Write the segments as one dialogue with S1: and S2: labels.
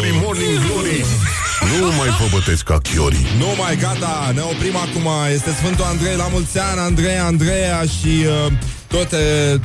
S1: glory, morning glory. Nu mai vă bătesc ca chiori
S2: Nu mai, gata, ne oprim acum. Este Sfântul Andrei la mulți ani Andrei, Andreea și... Uh, toate,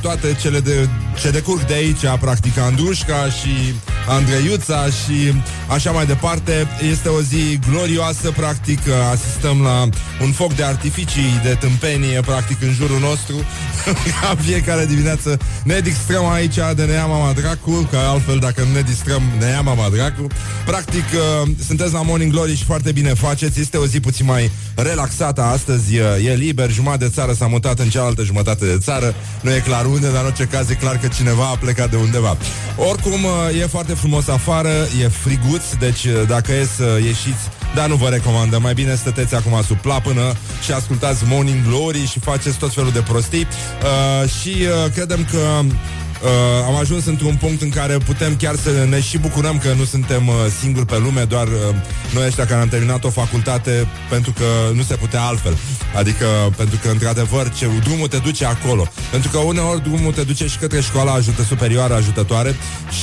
S2: toate cele de, ce decurg de aici, practic Andrușca și Andreiuța și așa mai departe. Este o zi glorioasă, practic asistăm la un foc de artificii de tâmpenie, practic în jurul nostru. Ca fiecare dimineață ne distrăm aici de ne ia mama dracu, că altfel dacă nu ne distrăm ne ia mama dracu. Practic uh, sunteți la Morning Glory și foarte bine faceți. Este o zi puțin mai relaxată astăzi, uh, e liber, jumătate de țară s-a mutat în cealaltă jumătate de țară. Nu e clar unde, dar în orice caz e clar că cineva a plecat de undeva. Oricum, uh, e foarte frumos afară, e friguț, deci uh, dacă e să ieșiți, dar nu vă recomandă. Mai bine stăteți acum sub plapână și ascultați Morning Glory și faceți tot felul de prostii. Uh, și uh, credem că Uh, am ajuns într-un punct în care putem chiar să ne și bucurăm că nu suntem uh, singuri pe lume, doar uh, noi ăștia care am terminat o facultate pentru că nu se putea altfel. Adică pentru că, într-adevăr, ce, drumul te duce acolo. Pentru că uneori drumul te duce și către școala ajută superioară, ajutătoare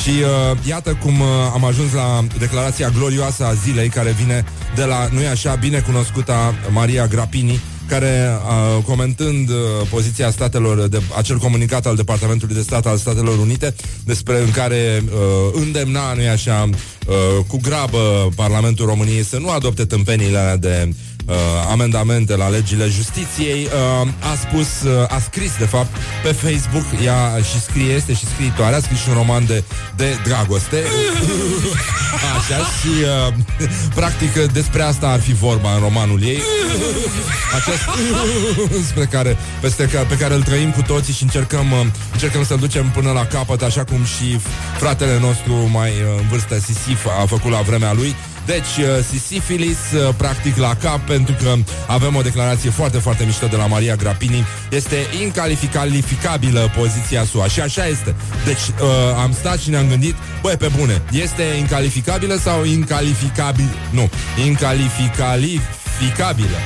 S2: și uh, iată cum uh, am ajuns la declarația glorioasă a zilei care vine de la, nu-i așa, binecunoscuta Maria Grapini, care, uh, comentând uh, poziția statelor, de, acel comunicat al Departamentului de Stat al Statelor Unite, despre în care uh, îndemna, nu așa, uh, cu grabă Parlamentul României să nu adopte tâmpeniile alea de uh, amendamente la legile justiției, uh, a spus, uh, a scris, de fapt, pe Facebook, ea și scrie, este și scriitoare, a scris și un roman de, de dragoste. Așa, și uh, practic despre asta ar fi vorba în romanul ei. Acest spre care, peste ca, pe care îl trăim cu toții și încercăm, uh, încercăm să-l ducem până la capăt, așa cum și fratele nostru mai uh, în vârstă, Sisif, a făcut la vremea lui. Deci, uh, sisifilis, uh, practic la cap, pentru că avem o declarație foarte, foarte mișto de la Maria Grapini. Este incalificabilă poziția SUA și așa este. Deci, uh, am stat și ne-am gândit, băi, pe bune, este incalificabilă sau incalificabil? Nu, incalificalificabilă.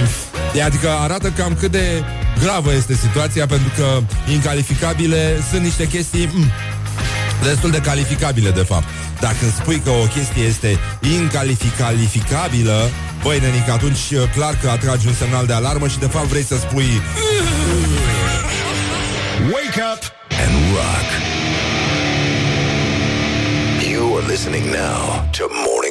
S2: Inf- adică arată cam cât de gravă este situația, pentru că incalificabile sunt niște chestii... Mm, destul de calificabile, de fapt. Dacă îmi spui că o chestie este incalificalificabilă, băi, nenic, atunci uh, clar că atragi un semnal de alarmă și de fapt vrei să spui
S1: Wake up and rock. You are listening now to Morning Glory
S2: La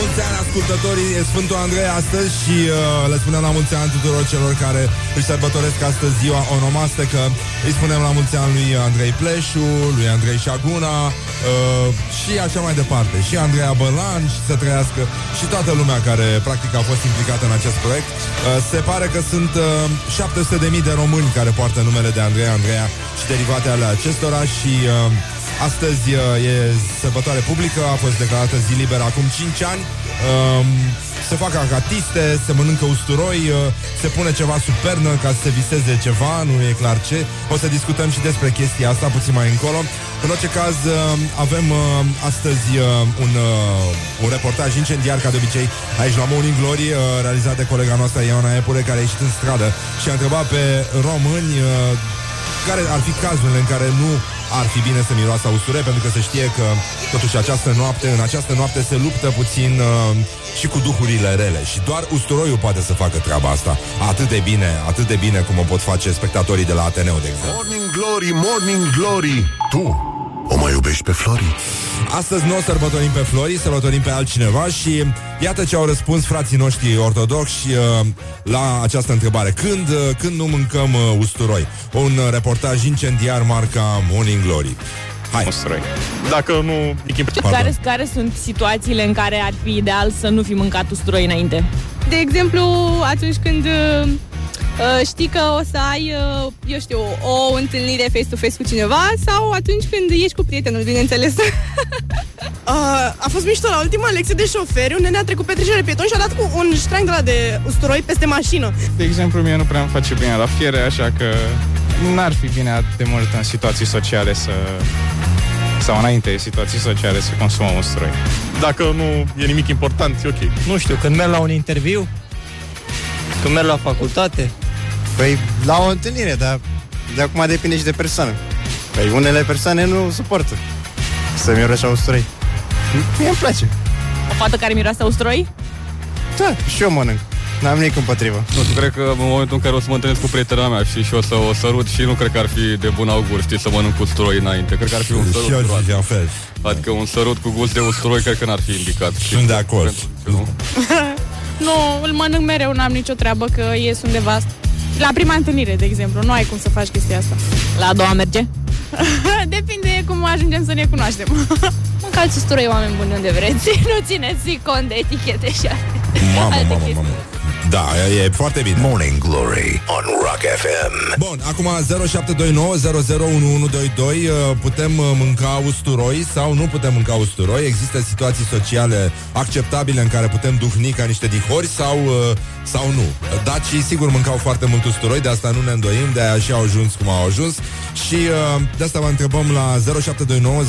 S2: mulți ani, ascultătorii, e Sfântul Andrei astăzi și uh, le spunem la mulți ani tuturor celor care își sărbătoresc astăzi ziua onomastecă. Îi spunem la mulți ani lui Andrei Pleșu, lui Andrei Șaguna uh, și așa mai departe. Și Andreea Bălan și să trăiască și toată lumea care practic a fost implicată în acest proiect. Uh, se pare că sunt uh, 700.000 de români care poartă numele de Andreea, Andreea și derivate ale acestora și... Uh, Astăzi uh, e sărbătoare publică, a fost declarată zi liberă acum 5 ani. Um, se fac acatiste, se mănâncă usturoi, uh, se pune ceva supernă ca să se viseze ceva, nu e clar ce. O să discutăm și despre chestia asta puțin mai încolo. În orice caz, uh, avem uh, astăzi uh, un, uh, un reportaj incendiar, ca de obicei, aici la Morning Glory, uh, realizat de colega noastră Iona Epure, care a ieșit în stradă și a întrebat pe români uh, care ar fi cazurile în care nu ar fi bine să miroasă usture, pentru că se știe că totuși această noapte, în această noapte se luptă puțin uh, și cu duhurile rele. Și doar usturoiul poate să facă treaba asta atât de bine, atât de bine cum o pot face spectatorii de la Ateneu, de exemplu.
S1: Morning Glory, Morning Glory Tu o mai iubești pe Flori?
S2: Astăzi nu o sărbătorim pe Flori, sărbătorim pe altcineva și iată ce au răspuns frații noștri ortodoxi uh, la această întrebare. Când, uh, când nu mâncăm uh, usturoi? Un uh, reportaj incendiar marca Morning Glory. Hai.
S3: Usturoi. Dacă nu...
S4: Care, care sunt situațiile în care ar fi ideal să nu fi mâncat usturoi înainte?
S5: De exemplu, atunci când uh, uh, știi că o să ai, uh, eu știu, o întâlnire face-to-face cu cineva sau atunci când ești cu prietenul, bineînțeles.
S6: Uh, a fost mișto la ultima lecție de șoferi, un nene a trecut pe trecere pieton și a dat cu un ștrang de la de usturoi peste mașină.
S3: De exemplu, mie nu prea îmi face bine la fiere, așa că n-ar fi bine atât de mult în situații sociale să sau înainte de situații sociale să consumăm usturoi. Dacă nu e nimic important, e ok.
S7: Nu știu, când merg la un interviu, când merg la facultate,
S8: Păi la o întâlnire, dar de acum depinde și de persoană. Păi unele persoane nu suportă. Să miroase a usturoi. Mie îmi place.
S4: O fată care miroase a usturoi?
S8: Da, și eu mănânc. N-am nimic împotrivă.
S3: Nu știu, cred că în momentul în care o să mă întâlnesc cu prietena mea și, și o să o sărut și nu cred că ar fi de bun augur, știi, să mănânc cu usturoi înainte. Cred că ar fi un sărut
S2: Și eu
S3: groaznic.
S2: zic la fel.
S3: Adică un sărut cu gust de usturoi cred că n-ar fi indicat.
S2: Sunt de acord.
S3: Pentru- Nu?
S5: Nu, îl mănânc mereu, n-am nicio treabă că ies undeva. La prima întâlnire, de exemplu, nu ai cum să faci chestia asta.
S4: La a doua merge?
S5: Depinde cum ajungem să ne cunoaștem.
S9: Mâncați usturoi, oameni buni, unde vreți. Nu țineți cont de etichete și alte
S2: Mamă,
S9: alte
S2: mamă,
S9: chestii.
S2: mamă. Da, e, e foarte bine.
S1: Morning Glory on Rock FM.
S2: Bun, acum 0729 uh, Putem uh, mânca usturoi sau nu putem mânca usturoi Există situații sociale acceptabile În care putem duhni ca niște dihori Sau, uh, sau nu Dacii sigur mâncau foarte mult usturoi De asta nu ne îndoim, de aia și au ajuns cum au ajuns Și uh, de asta vă întrebăm la 0729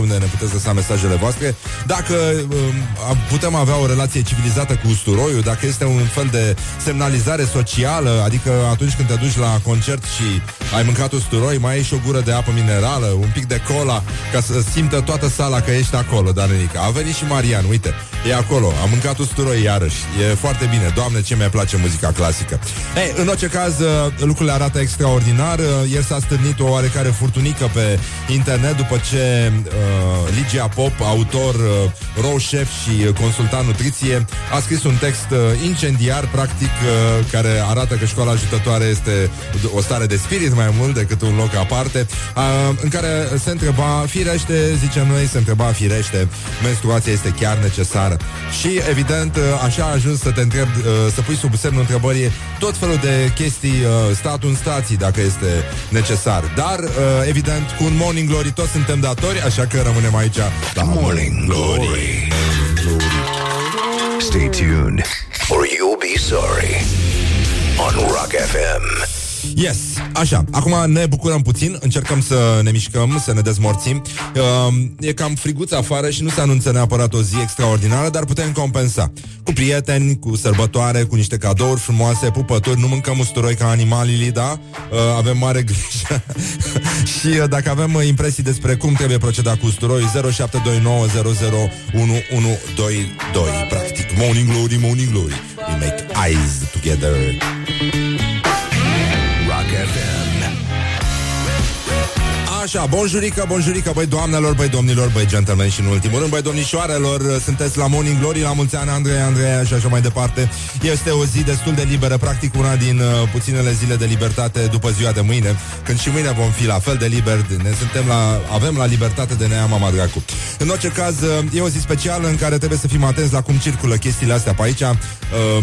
S2: Unde ne puteți lăsa mesajele voastre Dacă uh, putem avea o relație civilizată cu usturoiul Dacă este un fel de semnalizare socială Adică atunci când te duci la concert și ai mâncat usturoi Mai ai și o gură de apă minerală Un pic de cola Ca să simtă toată sala că ești acolo Dar Nenica, a venit și Marian, uite E acolo, a mâncat usturoi iarăși. E foarte bine, doamne ce mi place muzica clasică. Ei, în orice caz uh, Lucrurile arată extraordinar. Uh, Ieri s-a stârnit o oarecare furtunică pe internet După ce uh, Ligia Pop, autor, uh, row chef și uh, consultant nutriție A scris un text uh, incendiar Practic, uh, care arată că școala ajutătoare Este o stare de spirit mai mult decât un loc aparte uh, În care se întreba Firește, zicem noi, se întreba firește Menstruația este chiar necesară. Și evident, uh, așa a ajuns să te întreb uh, Să pui sub semnul întrebării Tot felul de chestii uh, Statul în stații, dacă este necesar. Dar, uh, evident, cu un Morning Glory Toți suntem datori, așa că rămânem aici. La
S1: Morning Glory. Stay tuned or you'll be sorry on Rock FM.
S2: Yes, așa, acum ne bucurăm puțin Încercăm să ne mișcăm, să ne dezmorțim. Uh, E cam friguț afară Și nu se anunță neapărat o zi extraordinară Dar putem compensa. Cu prieteni, cu sărbătoare, cu niște cadouri frumoase Pupături, nu mâncăm usturoi ca animalii Da, uh, avem mare grijă. Și uh, dacă avem uh, impresii despre cum trebuie proceda cu usturoi 0729001122 Practic, Morning Glory, Morning Glory. We make eyes together Așa, bonjurică, bonjurică, băi doamnelor, băi domnilor, băi gentlemen și în ultimul rând, băi domnișoarelor, sunteți la Morning Glory, la mulți ani, Andrei, Andrei și așa mai departe. Este o zi destul de liberă, practic una din uh, puținele zile de libertate după ziua de mâine, când și mâine vom fi la fel de liberi, ne suntem la, avem la libertate de nea mama dracu. În orice caz, uh, e o zi specială în care trebuie să fim atenți la cum circulă chestiile astea pe aici, uh,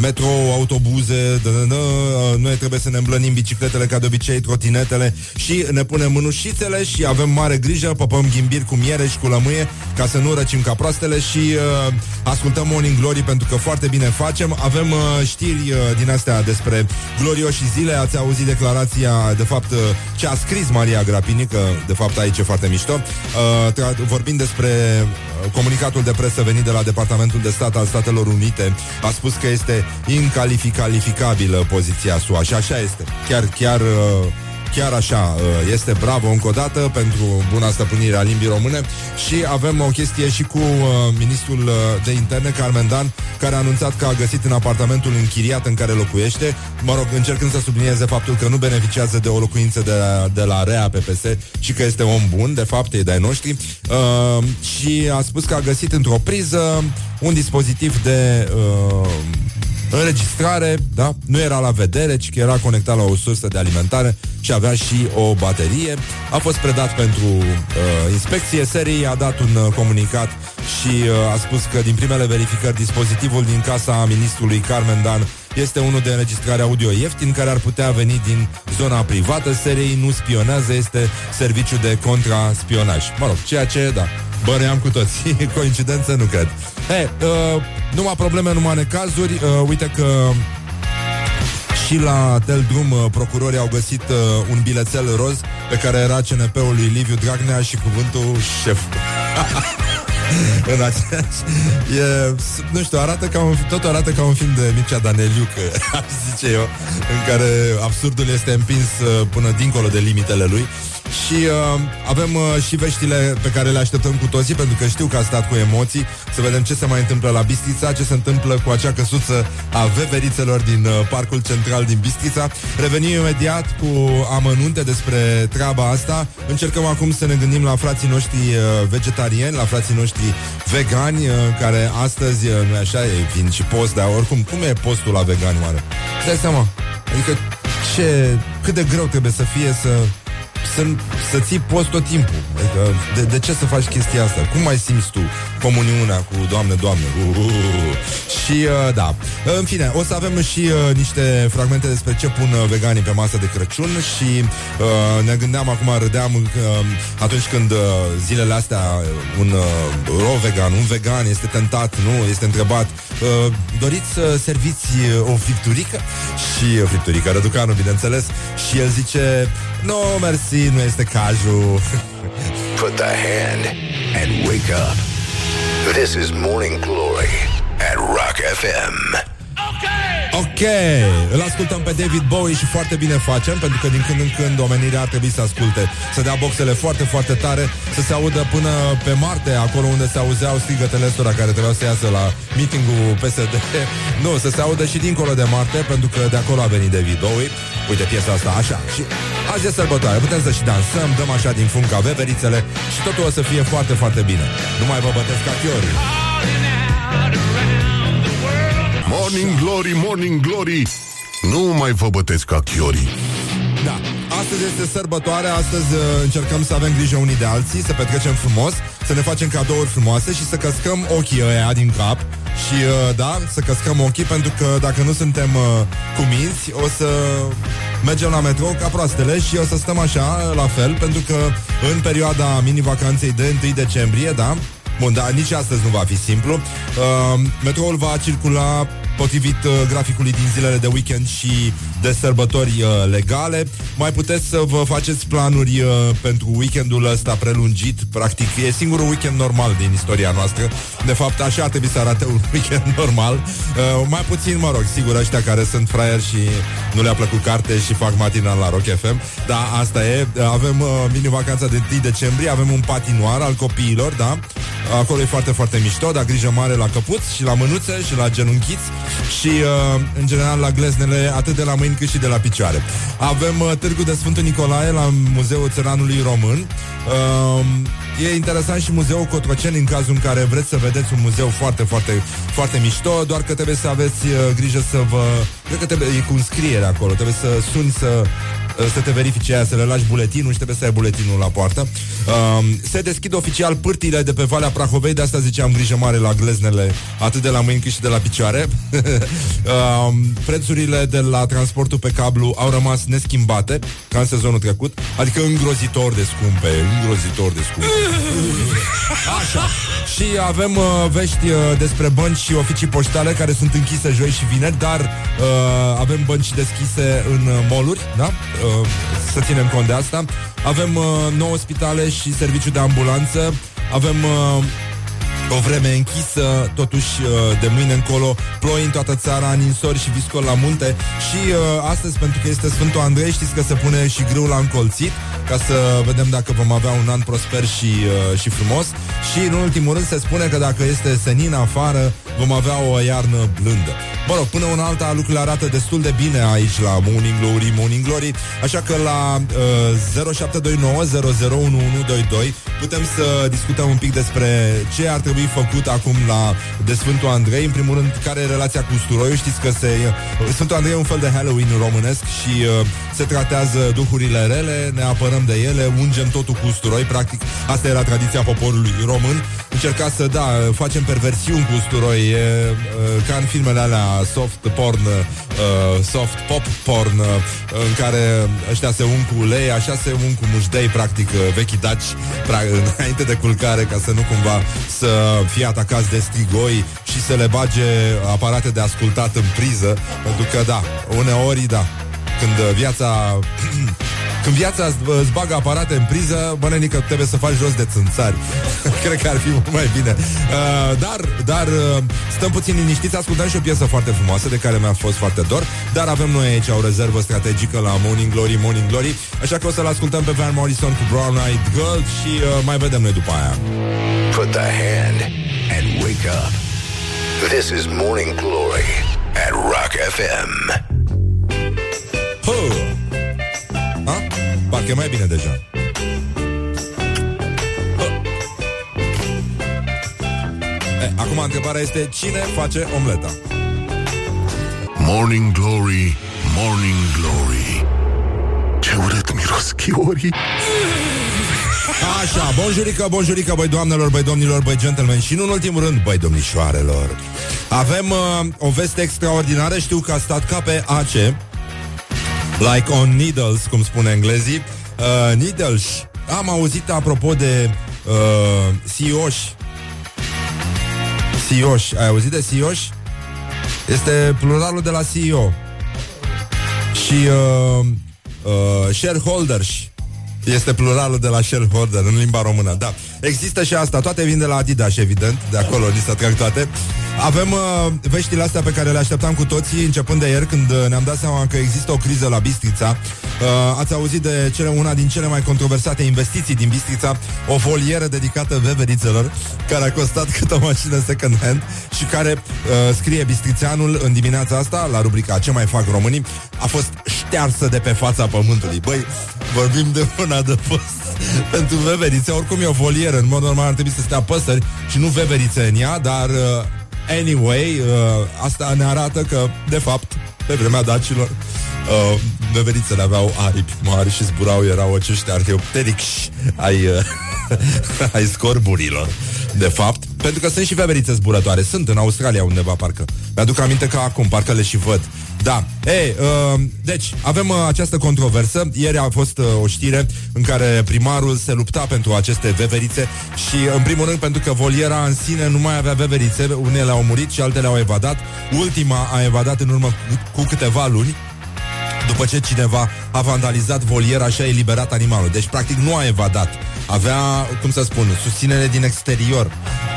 S2: metro, autobuze, dă, dă, dă, uh, noi trebuie să ne îmblănim bicicletele ca de obicei, trotinetele și ne punem mânușițele și avem mare grijă, păpăm ghimbiri cu miere și cu lămâie ca să nu răcim ca proastele și uh, ascultăm Morning Glory pentru că foarte bine facem. Avem uh, știri uh, din astea despre glorioși zile. Ați auzit declarația, de fapt, uh, ce a scris Maria Grapini, că de fapt aici e foarte mișto. Uh, tra- vorbind despre uh, comunicatul de presă venit de la Departamentul de Stat al Statelor Unite, a spus că este incalificabilă poziția SUA și așa este. Chiar, chiar uh, Chiar așa, uh, este bravo încă o dată pentru buna stăpânire a limbii române. Și avem o chestie și cu uh, ministrul uh, de interne, Carmen Dan, care a anunțat că a găsit în apartamentul închiriat în care locuiește, mă rog, încercând să sublinieze faptul că nu beneficiază de o locuință de, de la REA PPS și că este om bun, de fapt, e de-ai noștri, uh, și a spus că a găsit într-o priză un dispozitiv de... Uh, înregistrare, da? Nu era la vedere, ci că era conectat la o sursă de alimentare și avea și o baterie. A fost predat pentru uh, inspecție. Serii a dat un uh, comunicat și uh, a spus că din primele verificări dispozitivul din casa ministrului Carmen Dan este unul de înregistrare audio ieftin care ar putea veni din zona privată. Serii nu spionează, este serviciu de contraspionaj. Mă rog, ceea ce, da, bănuiam cu toții. Coincidență, nu cred. Hey, uh, numai probleme, numai necazuri. Uh, uite că și la Tel Drum uh, procurorii au găsit uh, un bilețel roz pe care era CNP-ul lui Liviu Dragnea și cuvântul șef. în aceeași e, s- Nu știu, arată ca un, tot arată ca un film de Mircea Daneliu că, Aș zice eu În care absurdul este împins uh, Până dincolo de limitele lui Și uh, avem uh, și veștile pe care le așteptăm cu toții Pentru că știu că a stat cu emoții Să vedem ce se mai întâmplă la Bistrița Ce se întâmplă cu acea căsuță a veverițelor Din uh, parcul central din Bistrița Revenim imediat cu amănunte despre treaba asta Încercăm acum să ne gândim la frații noștri uh, vegetariani La frații noștri vegani uh, Care astăzi, uh, nu e așa, e vin și post Dar oricum, cum e postul la vegani, oare? Îți dai seama? Adică ce, cât de greu trebuie să fie să să, să ții post tot timpul. Adică, de, de ce să faci chestia asta? Cum mai simți tu comuniunea cu Doamne, Doamne? Uh, uh, uh. Și, uh, da. În fine, o să avem și uh, niște fragmente despre ce pun uh, veganii pe masă de Crăciun și uh, ne gândeam acum, râdeam uh, atunci când uh, zilele astea un uh, ro vegan, un vegan este tentat, nu? Este întrebat uh, doriți să serviți uh, o fripturică? Și uh, fripturică, răducanul, bineînțeles. Și el zice, nu, no, mersi, nu este cazul.
S1: Put the hand and wake up. This is Morning Glory at Rock FM.
S2: Ok, îl ascultăm pe David Bowie și foarte bine facem Pentru că din când în când omenirea ar trebui să asculte Să dea boxele foarte, foarte tare Să se audă până pe Marte Acolo unde se auzeau strigătele ăstora Care trebuiau să iasă la meetingul PSD Nu, să se audă și dincolo de Marte Pentru că de acolo a venit David Bowie. Uite piesa asta, așa Și azi e sărbătoare, putem să și dansăm Dăm așa din funca veverițele Și totul o să fie foarte, foarte bine. Nu mai vă bătesc ca chiorii
S10: Morning Glory, Morning Glory Nu mai vă bătesc ca chiorii
S2: Da, astăzi este sărbătoare Astăzi uh, încercăm să avem grijă unii de alții Să petrecem frumos Să ne facem cadouri frumoase Și să căscăm ochii ăia din cap Și uh, da, să căscăm ochii Pentru că dacă nu suntem uh, cu minți O să mergem la metrou ca proastele Și o să stăm așa, la fel Pentru că în perioada mini-vacanței de 1 decembrie, da Bun, dar nici astăzi nu va fi simplu. Uh, metroul va circula potrivit uh, graficului din zilele de weekend și de sărbători uh, legale. Mai puteți să vă faceți planuri uh, pentru weekendul ăsta prelungit. Practic, e singurul weekend normal din istoria noastră. De fapt, așa ar trebui să arate un weekend normal. Uh, mai puțin, mă rog, sigur, ăștia care sunt fraieri și nu le-a plăcut carte și fac matinal la Rock FM. Da, asta e. Avem uh, mini-vacanța de 1 decembrie, avem un patinoar al copiilor, da? Acolo e foarte, foarte mișto, dar grijă mare la căpuți și la mânuțe și la genunchiți și, uh, în general, la gleznele atât de la mâini cât și de la picioare. Avem uh, Târgul de Sfântul Nicolae la Muzeul Țăranului Român. Uh, e interesant și Muzeul Cotroceni în cazul în care vreți să vedeți un muzeu foarte, foarte, foarte mișto, doar că trebuie să aveți uh, grijă să vă... Cred că trebuie, e cu înscriere acolo, trebuie să suni să să te verifice aia, să le lași buletinul și trebuie să ai buletinul la poartă. Um, se deschid oficial pârtile de pe Valea Prahovei, de asta ziceam grijă mare la gleznele, atât de la mâini cât și de la picioare. um, prețurile de la transportul pe cablu au rămas neschimbate, ca în sezonul trecut, adică îngrozitor de scumpe, îngrozitor de scumpe. Așa. Și avem uh, vești uh, despre bănci și oficii poștale care sunt închise joi și vineri, dar uh, avem bănci deschise în uh, moluri, da? Uh, să ținem cont de asta. Avem uh, 9 spitale și serviciu de ambulanță. Avem uh, o vreme închisă, totuși uh, de mâine încolo ploi în toată țara, ninsori și viscol la munte. Și uh, astăzi, pentru că este Sfântul Andrei, știți că se pune și grâu la încolțit ca să vedem dacă vom avea un an prosper și, uh, și frumos. Și în ultimul rând se spune că dacă este senin afară vom avea o iarnă blândă. Mă rog, până una alta lucrurile arată destul de bine aici la Morning Glory, Morning Glory, așa că la uh, 0729 001122 putem să discutăm un pic despre ce ar trebui făcut acum la de Sfântul Andrei. În primul rând, care e relația cu usturoiul? Știți că se, Sfântul Andrei e un fel de Halloween românesc și uh, se tratează duhurile rele, ne apărăm de ele, ungem totul cu usturoi, practic asta era tradiția poporului român. Încerca să, da, facem perversiuni cu usturoi, e, uh, ca în filmele alea soft porn, uh, soft pop porn, uh, în care ăștia se ung cu ulei, așa se ung cu mușdei, practic, uh, vechi daci, pra- înainte de culcare, ca să nu cumva să fie atacați de strigoi și să le bage aparate de ascultat în priză, pentru că, da, uneori, da, când viața Când viața îți, îți bagă aparate în priză, bă, nenică, trebuie să faci jos de țânțari. Cred că ar fi mult mai bine. Uh, dar, dar uh, stăm puțin liniștiți, ascultăm și o piesă foarte frumoasă, de care mi-a fost foarte dor, dar avem noi aici o rezervă strategică la Morning Glory, Morning Glory, așa că o să-l ascultăm pe Van Morrison cu Brown Eyed Girl și uh, mai vedem noi după aia.
S1: Put the hand and wake up. This is Morning Glory at Rock FM.
S2: Hă! Ha? Parcă e mai bine deja. Hă! E, acum întrebarea este cine face omleta?
S10: Morning Glory, Morning Glory Ce urât miros chiorii
S2: Așa, bonjurică, bonjurică, băi doamnelor, băi domnilor, băi gentlemen și nu în ultimul rând, băi domnișoarelor. Avem uh, o veste extraordinară, știu că a stat ca pe AC, like on needles, cum spune englezii. Uh, needles. Am auzit apropo de uh, sioși. Sioși. Ai auzit de sioși? Este pluralul de la CEO. Și uh, uh, shareholders. Este pluralul de la shareholder în limba română, da. Există și asta, toate vin de la Adidas, evident, de acolo ni se trag toate. Avem uh, veștile astea pe care le așteptam cu toții începând de ieri, când uh, ne-am dat seama că există o criză la Bistrița. Uh, ați auzit de cele, una din cele mai controversate investiții din Bistrița, o volieră dedicată veverițelor, care a costat cât o mașină second hand și care uh, scrie Bistrițeanul în dimineața asta, la rubrica Ce mai fac românii, a fost ștearsă de pe fața pământului. Băi, vorbim de una de post pentru veverițe. Oricum e o volieră, în mod normal ar trebui să stea păsări și nu veverițe în ea, dar uh, anyway, uh, asta ne arată că, de fapt, pe vremea dacilor, uh, veverițele aveau aripi mari și zburau, erau acești arheopterici ai, uh, ai scorburilor. De fapt, pentru că sunt și veverițe zburătoare. Sunt în Australia undeva, parcă. Mi-aduc aminte că acum, parcă le și văd. Da. Ei, uh, deci, avem uh, această controversă. Ieri a fost uh, o știre în care primarul se lupta pentru aceste veverițe și, în primul rând, pentru că voliera în sine nu mai avea veverițe. Unele au murit și altele au evadat. Ultima a evadat în urmă cu, cu câteva luni după ce cineva a vandalizat voliera și a eliberat animalul. Deci, practic, nu a evadat. Avea, cum să spun, susținere din exterior.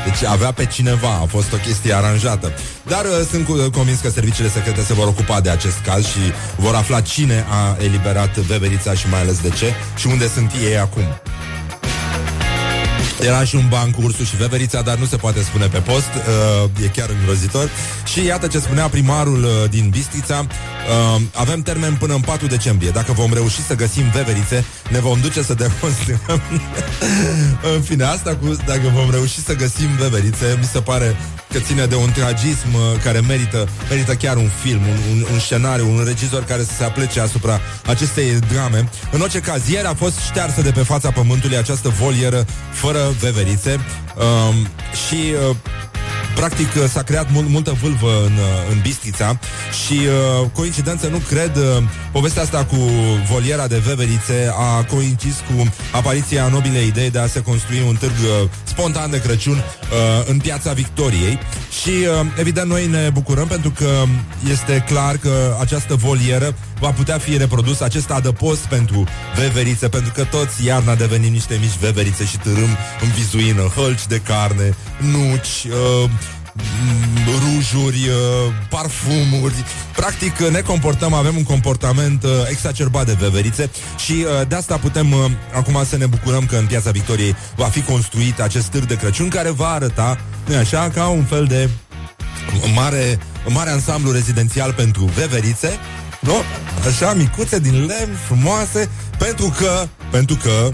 S2: Deci avea pe cineva, a fost o chestie aranjată. Dar uh, sunt cu, convins că serviciile secrete se vor ocupa de acest caz și vor afla cine a eliberat veverița și mai ales de ce și unde sunt ei acum. Era și un ban cu ursul și veverița, dar nu se poate spune pe post, uh, e chiar îngrozitor. Și iată ce spunea primarul uh, din Bistrița, uh, avem termen până în 4 decembrie. Dacă vom reuși să găsim veverițe, ne vom duce să demonstrăm. în fine, asta cu dacă vom reuși să găsim veverițe, mi se pare că ține de un tragism uh, care merită, merită chiar un film, un, un, un scenariu, un regizor care să se aplece asupra acestei drame. În orice caz, ieri a fost ștearsă de pe fața pământului această volieră fără veverițe um, și uh, Practic uh, s-a creat mul- multă vâlvă în, uh, în Bistrița și uh, coincidență nu cred, uh, povestea asta cu voliera de veverițe a coincis cu apariția nobilei idei de a se construi un târg uh, spontan de Crăciun uh, în piața Victoriei. Și uh, evident noi ne bucurăm pentru că este clar că această volieră va putea fi reprodus acest adăpost pentru veverițe, pentru că toți iarna devenim niște mici veverițe și târâm în vizuină, hălci de carne, nuci, uh, m- rujuri, uh, parfumuri. Practic uh, ne comportăm, avem un comportament uh, exacerbat de veverițe și uh, de asta putem uh, acum să ne bucurăm că în Piața Victoriei va fi construit acest târg de Crăciun care va arăta, nu așa, ca un fel de mare, mare ansamblu rezidențial pentru veverițe, nu? Așa, micuțe din lemn, frumoase, pentru că, pentru că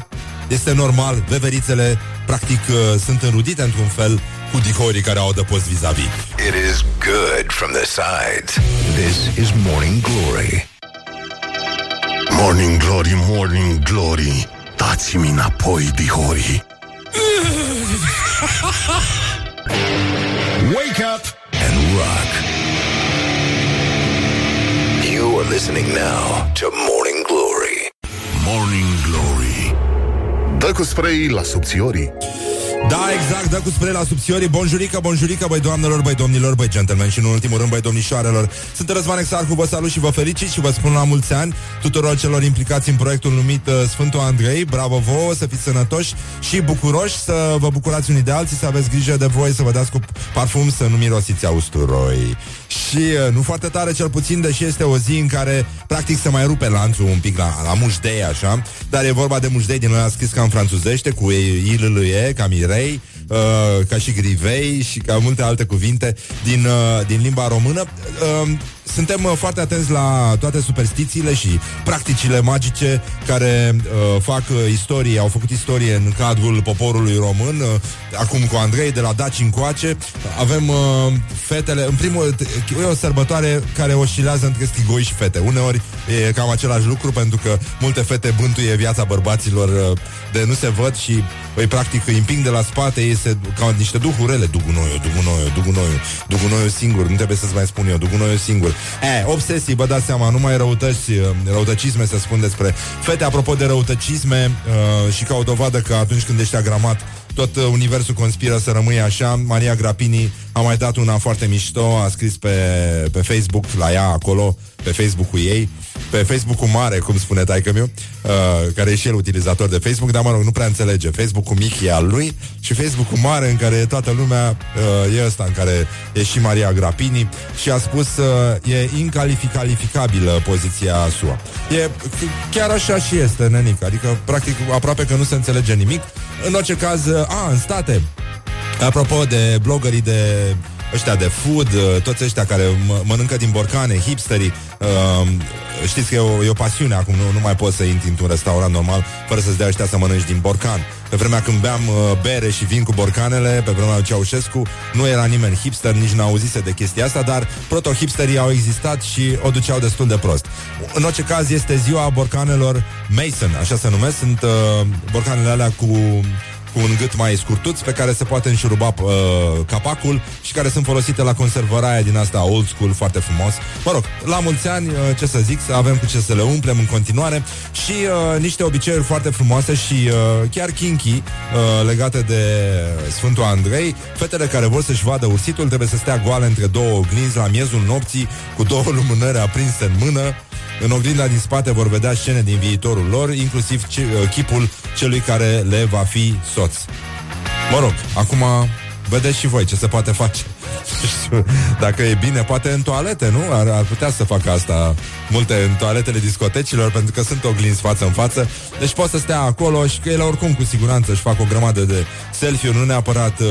S2: este normal, veverițele practic uh, sunt înrudite într-un fel cu dihorii care au adăpost vis-a-vis.
S1: It is good from the sides. This is Morning Glory.
S10: Morning Glory, Morning Glory Dați-mi înapoi, dihorii
S1: Wake up and rock. You are listening now to Morning Glory.
S10: Morning Glory. Dă cu spray la subțiorii.
S2: Da, exact, dă cu spre la subțiorii. Bonjurică, bonjurică, băi doamnelor, băi domnilor, băi gentlemen Și în ultimul rând, băi domnișoarelor. Sunt Răzvan Exarcu, vă salut și vă felicit Și vă spun la mulți ani tuturor celor implicați în proiectul numit uh, Sfântul Andrei. Bravo vouă, să fiți sănătoși și bucuroși Să vă bucurați unii de alții, să aveți grijă de voi Să vă dați cu parfum, să nu mirosiți a usturoi Și uh, nu foarte tare cel puțin Deși este o zi în care practic se mai rupe lanțul un pic la, la mușdei așa. Dar e vorba de mușdei din ăla scris ca în franțuzește Cu ilâlâie, ca mirei uh, Ca și grivei și ca multe alte cuvinte din, uh, din limba română. Uh, suntem uh, foarte atenți la toate superstițiile și practicile magice care uh, fac uh, istorie, au făcut istorie în cadrul poporului român. Uh, acum cu Andrei, de la Daci încoace, avem uh, fetele. În primul e o sărbătoare care oscilează între strigoi și fete. Uneori e cam același lucru pentru că multe fete bântuie viața bărbaților uh, de nu se văd și îi practic îi împing de la spate, ei se, ca niște duhurele, dugunoiu, dugunoiu, dugunoiu, dugunoiu singur, nu trebuie să-ți mai spun eu, dugunoiu singur. E, obsesii, vă dați seama, nu mai răutăți, uh, răutăcisme se spun despre fete. Apropo de răutăcisme uh, și ca o dovadă că atunci când ești agramat tot uh, universul conspiră să rămâie așa. Maria Grapini a mai dat una foarte mișto, a scris pe, pe Facebook, la ea acolo, pe Facebook-ul ei, pe Facebook-ul mare, cum spune taică meu, uh, care e și el utilizator de Facebook, dar mă rog, nu prea înțelege. Facebook-ul mic e al lui și Facebook-ul mare în care e toată lumea, uh, e ăsta în care e și Maria Grapini și a spus uh, e incalificabilă poziția SUA. E chiar așa și este, nenic, adică practic aproape că nu se înțelege nimic. În orice caz, uh, a, în state, apropo de blogării de ăștia de food, uh, toți ăștia care m- mănâncă din borcane, hipsterii, uh, știți că e o, e o pasiune acum, nu, nu mai poți să intri într-un restaurant normal fără să-ți dea ăștia să mănânci din borcan. Pe vremea când beam uh, bere și vin cu borcanele, pe vremea lui Ceaușescu, nu era nimeni hipster, nici n-auzise de chestia asta, dar proto-hipsterii au existat și o duceau destul de prost. În orice caz, este ziua borcanelor Mason, așa se numesc, sunt uh, borcanele alea cu cu un gât mai scurtuț pe care se poate înșuruba uh, capacul și care sunt folosite la conservarea aia din asta old school, foarte frumos. Mă rog, la mulți ani, uh, ce să zic, să avem cu ce să le umplem în continuare și uh, niște obiceiuri foarte frumoase și uh, chiar kinky uh, legate de Sfântul Andrei. Fetele care vor să-și vadă ursitul trebuie să stea goale între două oglinzi la miezul nopții cu două lumânări aprinse în mână în oglinda din spate vor vedea scene din viitorul lor, inclusiv ce, uh, chipul celui care le va fi soț. Mă rog, acum vedeți și voi ce se poate face. Dacă e bine, poate în toalete, nu? Ar, ar putea să facă asta multe în toaletele discotecilor, pentru că sunt oglinzi față în față. Deci pot să stea acolo și că ele oricum cu siguranță își fac o grămadă de selfie-uri, nu neapărat uh,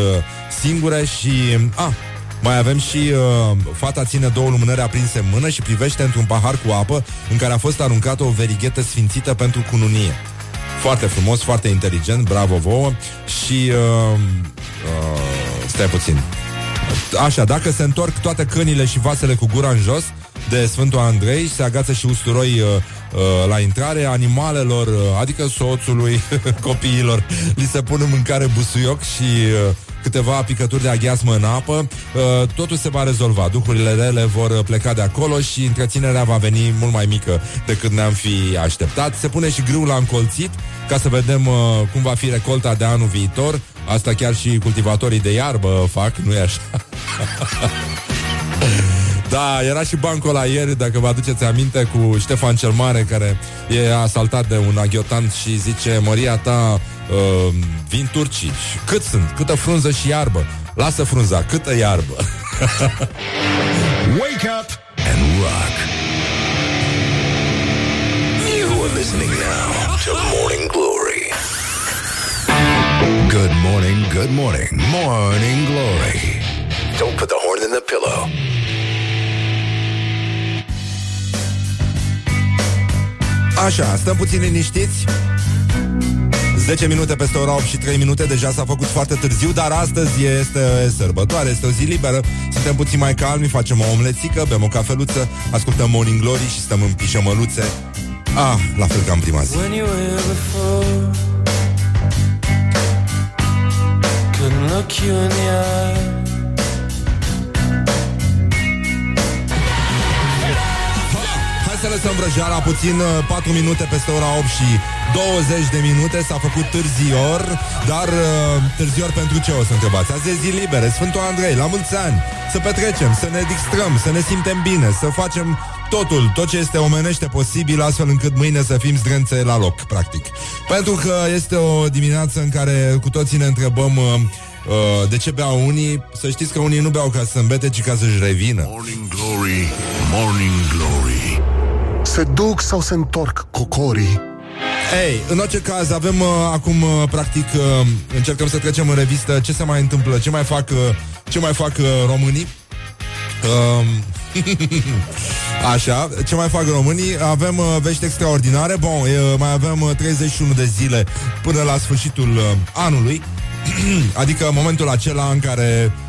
S2: singure și... Ah, mai avem și uh, fata ține două lumânări aprinse în mână și privește într-un pahar cu apă în care a fost aruncată o verighetă sfințită pentru cununie. Foarte frumos, foarte inteligent, bravo vouă și... Uh, uh, stai puțin. Așa, dacă se întorc toate cănile și vasele cu gura în jos de Sfântul Andrei, se agață și usturoi uh, uh, la intrare, animalelor, uh, adică soțului, copiilor, li se pune mâncare busuioc și uh, câteva picături de aghiasmă în apă, uh, totul se va rezolva. Duhurile rele vor pleca de acolo și întreținerea va veni mult mai mică decât ne-am fi așteptat. Se pune și grâul la încolțit ca să vedem uh, cum va fi recolta de anul viitor. Asta chiar și cultivatorii de iarbă fac, nu e așa? Da, era și bancul la ieri, dacă vă aduceți aminte, cu Ștefan cel Mare, care e asaltat de un aghiotant și zice, Maria ta, uh, vin turcii. Și cât sunt? Câtă frunză și iarbă? Lasă frunza, câtă iarbă?
S1: Wake up and rock. You are listening now to Morning Glory. Good morning, good morning, Morning Glory. Don't put the horn in the pillow.
S2: Așa, stăm puțin liniștiți 10 minute peste ora 8 și 3 minute Deja s-a făcut foarte târziu Dar astăzi este sărbătoare, este o zi liberă. Suntem puțin mai calmi, facem o omlețică Bem o cafeluță, ascultăm Morning Glory Și stăm în pișămăluțe Ah, la fel ca în prima zi.
S11: When you were before Couldn't look you in the eye
S2: Hai să lăsăm vrăjeala puțin 4 minute peste ora 8 și 20 de minute S-a făcut târzior Dar uh, târzior pentru ce o să întrebați? Azi e zi libere, Sfântul Andrei, la mulți ani Să petrecem, să ne distrăm, să ne simtem bine Să facem totul, tot ce este omenește posibil Astfel încât mâine să fim zdrențe la loc, practic Pentru că este o dimineață în care cu toții ne întrebăm uh, Uh, de ce beau unii? Să știți că unii nu beau ca să îmbete, ci ca să-și revină.
S10: Morning Glory, Morning Glory Se duc sau se întorc cocorii?
S2: Ei, în orice caz, avem uh, acum, uh, practic, uh, încercăm să trecem în revistă ce se mai întâmplă, ce mai fac, uh, ce mai fac uh, românii. Um, Așa, ce mai fac românii? Avem uh, vești extraordinare. Bun, uh, mai avem uh, 31 de zile până la sfârșitul uh, anului. adică momentul acela în care uh,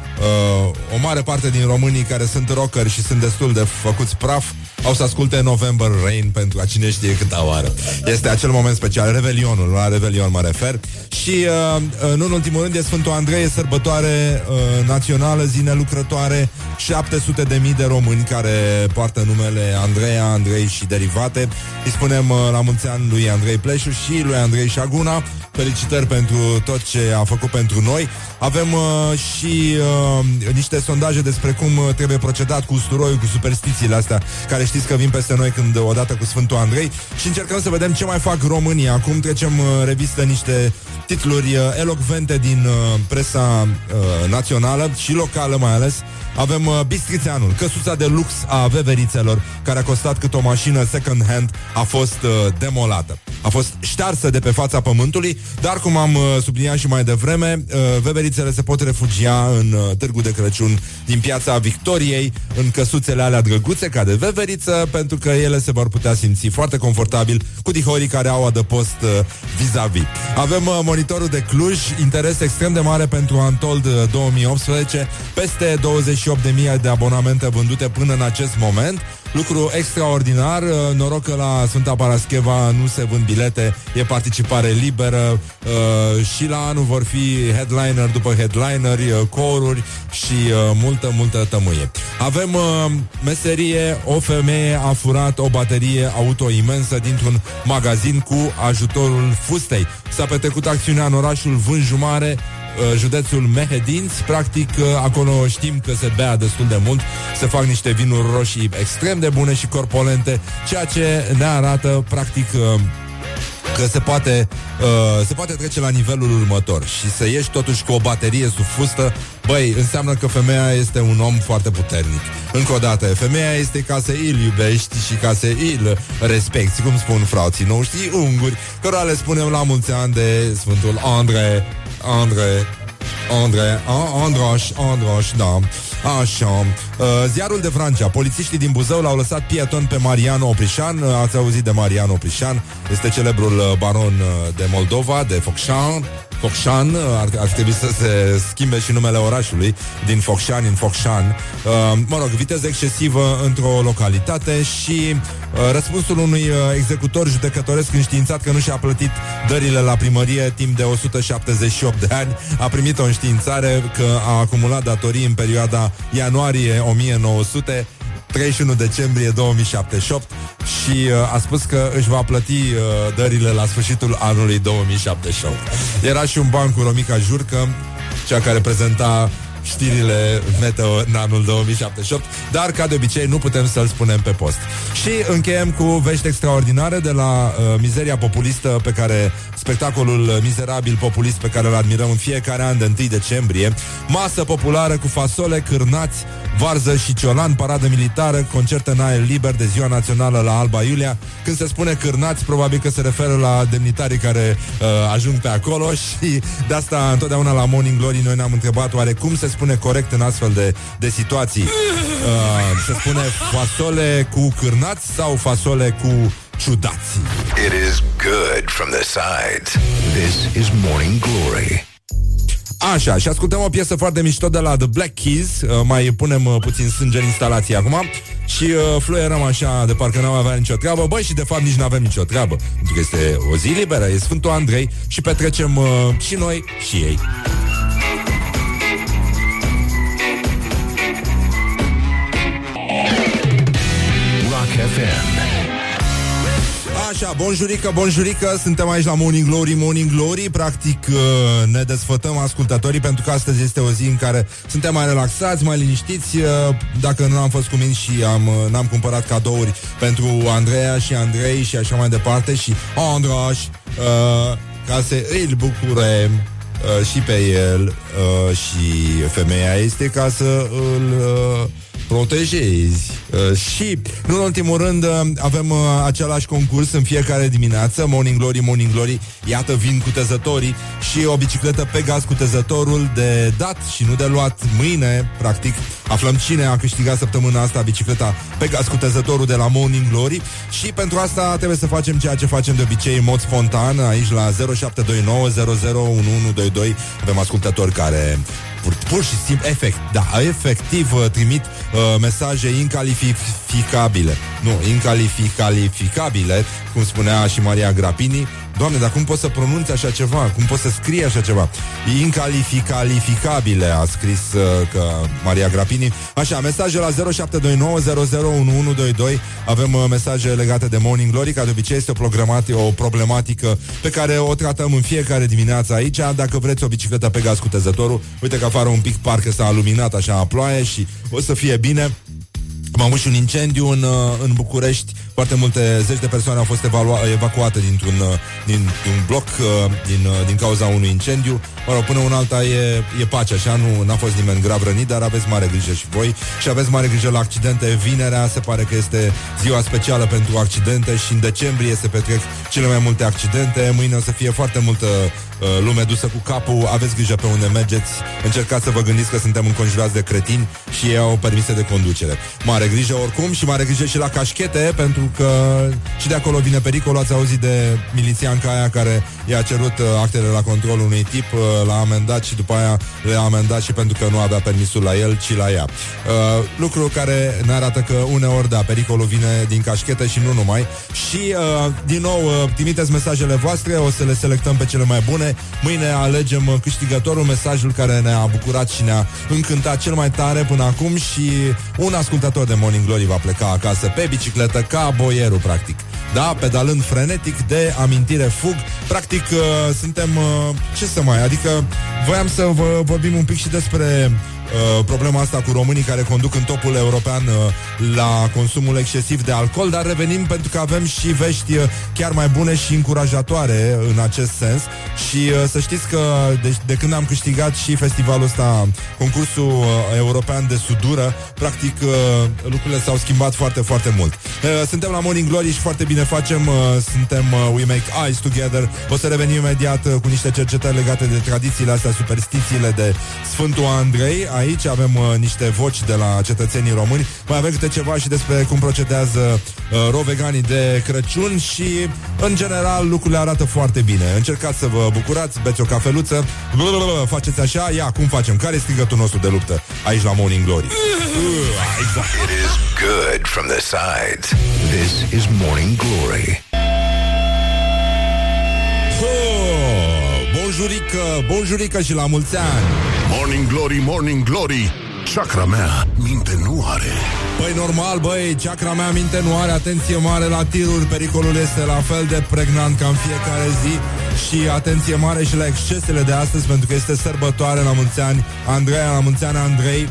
S2: o mare parte din românii care sunt rockeri și sunt destul de făcuți praf au să asculte November Rain pentru a cine știe câta oară. Este acel moment special, Revelionul, la Revelion mă refer. Și, uh, nu în ultimul rând, e Sfântul Andrei, e sărbătoare uh, națională, zi nelucrătoare, 700 de mii de români care poartă numele Andreea, Andrei și derivate. Îi spunem uh, la mulți ani lui Andrei Pleșu și lui Andrei Șaguna. Felicitări pentru tot ce a făcut pentru noi. Avem uh, și uh, niște sondaje despre cum uh, trebuie procedat cu usturoiul, cu superstițiile astea, care știți că vin peste noi când odată cu Sfântul Andrei și încercăm să vedem ce mai fac românii. Acum trecem uh, revistă niște titluri uh, elocvente din uh, presa uh, națională și locală mai ales. Avem uh, Bistrițeanul, căsuța de lux a veverițelor, care a costat cât o mașină second hand, a fost uh, demolată. A fost ștearsă de pe fața pământului, dar cum am uh, subliniat și mai devreme, uh, veverițele se pot refugia în uh, târgul de Crăciun din piața Victoriei, în căsuțele alea drăguțe ca de veveriță, pentru că ele se vor putea simți foarte confortabil cu dihorii care au adăpost uh, vis-a-vis. Avem uh, monitorul de Cluj, interes extrem de mare pentru Antold uh, 2018, peste 28.000 de abonamente vândute până în acest moment. Lucru extraordinar, uh, noroc că la Sfânta Parascheva nu se vând bilete, e participare liberă uh, și la anul vor fi headliner după headliner, uh, coruri și uh, multă, multă tămâie. Avem uh, meserie, o femeie a furat o baterie auto imensă dintr-un magazin cu ajutorul fustei. S-a petrecut acțiunea în orașul Vânjumare, uh, județul Mehedinți. Practic, uh, acolo știm că se bea destul de mult, se fac niște vinuri roșii extrem de bune și corpolente, ceea ce ne arată, practic, uh, că se poate, uh, se poate trece la nivelul următor și să ieși totuși cu o baterie sub fustă, băi, înseamnă că femeia este un om foarte puternic. Încă o dată, femeia este ca să îl iubești și ca să îl respecti, cum spun frații noștri unguri, cărora le spunem la mulți ani de Sfântul Andre, Andre, Andre, a, Androș, Androș, da. Așa. Uh, ziarul de Francia. Polițiștii din Buzău l-au lăsat pieton pe Marian Oprișan. Uh, Ați auzit de Marian Oprișan? Este celebrul uh, baron uh, de Moldova, de Focșan. Focșan, uh, ar, ar trebui să se schimbe și numele orașului din Focșan în Focșan. Uh, mă rog, viteză excesivă într-o localitate și uh, răspunsul unui uh, executor judecătoresc înștiințat că nu și-a plătit dările la primărie timp de 178 de ani, a primit o înștiințare că a acumulat datorii în perioada ianuarie 1900 31 decembrie 2078 și uh, a spus că își va plăti uh, dările la sfârșitul anului 2078. Era și un ban cu Romica Jurcă, cea care prezenta știrile meteo în anul 2078, dar ca de obicei nu putem să-l spunem pe post. Și încheiem cu vești extraordinare de la uh, mizeria populistă pe care spectacolul mizerabil populist pe care îl admirăm în fiecare an de 1 decembrie, masă populară cu fasole, cârnați, varză și ciolan, paradă militară, concert în aer liber de ziua națională la Alba Iulia. Când se spune cârnați, probabil că se referă la demnitarii care uh, ajung pe acolo și de asta întotdeauna la Morning Glory noi ne-am întrebat oare cum se spune corect în astfel de, de situații. Uh, se spune fasole cu cârnați sau fasole cu ciudați.
S1: It is good from the sides. This is Morning Glory.
S2: Așa, și ascultăm o piesă foarte mișto de la The Black Keys uh, Mai punem uh, puțin sânge în instalație acum Și uh, fluierăm așa de parcă n-am avea nicio treabă Băi, și de fapt nici n-avem nicio treabă Pentru că este o zi liberă, e Sfântul Andrei Și petrecem uh, și noi și ei Așa, bonjurică, bonjurică, suntem aici la Morning Glory, Morning Glory Practic uh, ne desfătăm ascultătorii Pentru că astăzi este o zi în care suntem mai relaxați, mai liniștiți uh, Dacă nu am fost cu mine și am, uh, n-am cumpărat cadouri Pentru Andreea și Andrei și așa mai departe Și Andraș Ca să îl bucurăm și pe el Și femeia este ca să îl protejezi. Uh, și, nu în ultimul rând, uh, avem uh, același concurs în fiecare dimineață, Morning Glory, Morning Glory, iată vin cu tezătorii și o bicicletă pe gaz cu tezătorul de dat și nu de luat mâine, practic. Aflăm cine a câștigat săptămâna asta bicicleta pe gaz cu tezătorul de la Morning Glory și pentru asta trebuie să facem ceea ce facem de obicei în mod spontan, aici la 0729 001122 avem ascultători care pur, pur și simplu, efect, da, efectiv uh, trimit uh, mesaje incalificabile. Nu, incalificabile, cum spunea și Maria Grapini, Doamne, dar cum poți să pronunți așa ceva? Cum poți să scrii așa ceva? Incalificalificabile a scris uh, că Maria Grapini. Așa, mesaje la 0729001122. Avem uh, mesaje legate de Morning Glory, ca de obicei este o, problematică, o problematică pe care o tratăm în fiecare dimineață aici. Dacă vreți o bicicletă pe gaz cu tezătorul, uite că afară un pic parcă s-a luminat așa a ploaie și o să fie bine. Am avut și un incendiu în, uh, în București foarte multe zeci de persoane au fost evalua- evacuate dintr-un, uh, din, un bloc uh, din, uh, din cauza unui incendiu. Mă rog, până un alta e, e pace, așa, nu n-a fost nimeni grav rănit, dar aveți mare grijă și voi și aveți mare grijă la accidente. Vinerea se pare că este ziua specială pentru accidente și în decembrie se petrec cele mai multe accidente. Mâine o să fie foarte multă uh, lume dusă cu capul. Aveți grijă pe unde mergeți. Încercați să vă gândiți că suntem înconjurați de cretini și ei au permise de conducere. Mare grijă oricum și mare grijă și la cașchete pentru că și de acolo vine pericolul. Ați auzit de milițianca aia care i-a cerut uh, actele la control unui tip, uh, l-a amendat și după aia le-a amendat și pentru că nu avea permisul la el, ci la ea. Uh, lucru care ne arată că uneori, da, pericolul vine din cașchetă și nu numai. Și, uh, din nou, uh, trimiteți mesajele voastre, o să le selectăm pe cele mai bune. Mâine alegem uh, câștigătorul, mesajul care ne-a bucurat și ne-a încântat cel mai tare până acum și un ascultător de Morning Glory va pleca acasă pe bicicletă ca boierul, practic. Da, pedalând frenetic de amintire fug. Practic, uh, suntem... Uh, ce să mai... Adică, voiam să vă vorbim un pic și despre uh, problema asta cu românii care conduc în topul european uh, la consumul excesiv de alcool, dar revenim pentru că avem și vești uh, chiar mai bune și încurajatoare în acest sens și uh, să știți că de, de când am câștigat și festivalul ăsta, concursul uh, european de sudură, practic uh, lucrurile s-au schimbat foarte, foarte mult. Uh, suntem la Morning Glory și foarte bine facem, uh, suntem uh, We Make Eyes Together. O să revenim imediat uh, cu niște cercetări legate de tradițiile astea, superstițiile de Sfântul Andrei. Aici avem uh, niște voci de la cetățenii români. Mai avem câte ceva și despre cum procedează uh, roveganii de Crăciun și, în general, lucrurile arată foarte bine. Încercați să vă bucurați, beți o cafeluță, blablabla, faceți așa, ia, cum facem? Care e strigătul nostru de luptă aici la Morning Glory? Uh, exact.
S1: It is good from the sides. This is Morning Glory.
S2: Oh, bonjurică, bonjurică și la mulți ani!
S10: Morning Glory, Morning Glory. Chakra mea minte nu are.
S2: Păi normal, băi, chakra mea minte nu are. Atenție mare la tiruri Pericolul este la fel de pregnant ca în fiecare zi. Și atenție mare și la excesele de astăzi Pentru că este sărbătoare la mulți ani. Andreea, la mulți ani Andrei.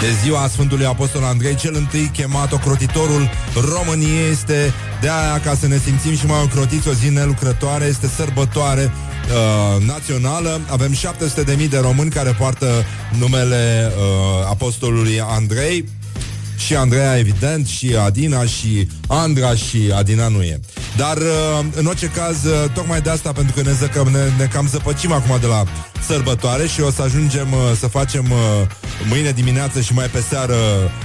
S2: De ziua Sfântului Apostol Andrei, cel întâi chemat ocrotitorul României este de aia ca să ne simțim și mai ocrotiți o zi nelucrătoare, este sărbătoare uh, națională. Avem 700.000 de români care poartă numele uh, Apostolului Andrei și Andreea, evident, și Adina, și Andra, și Adina nu e. Dar, uh, în orice caz, uh, tocmai de asta, pentru că ne, zăcăm, ne, ne cam zăpăcim acum de la sărbătoare și o să ajungem uh, să facem mâine dimineață și mai pe seară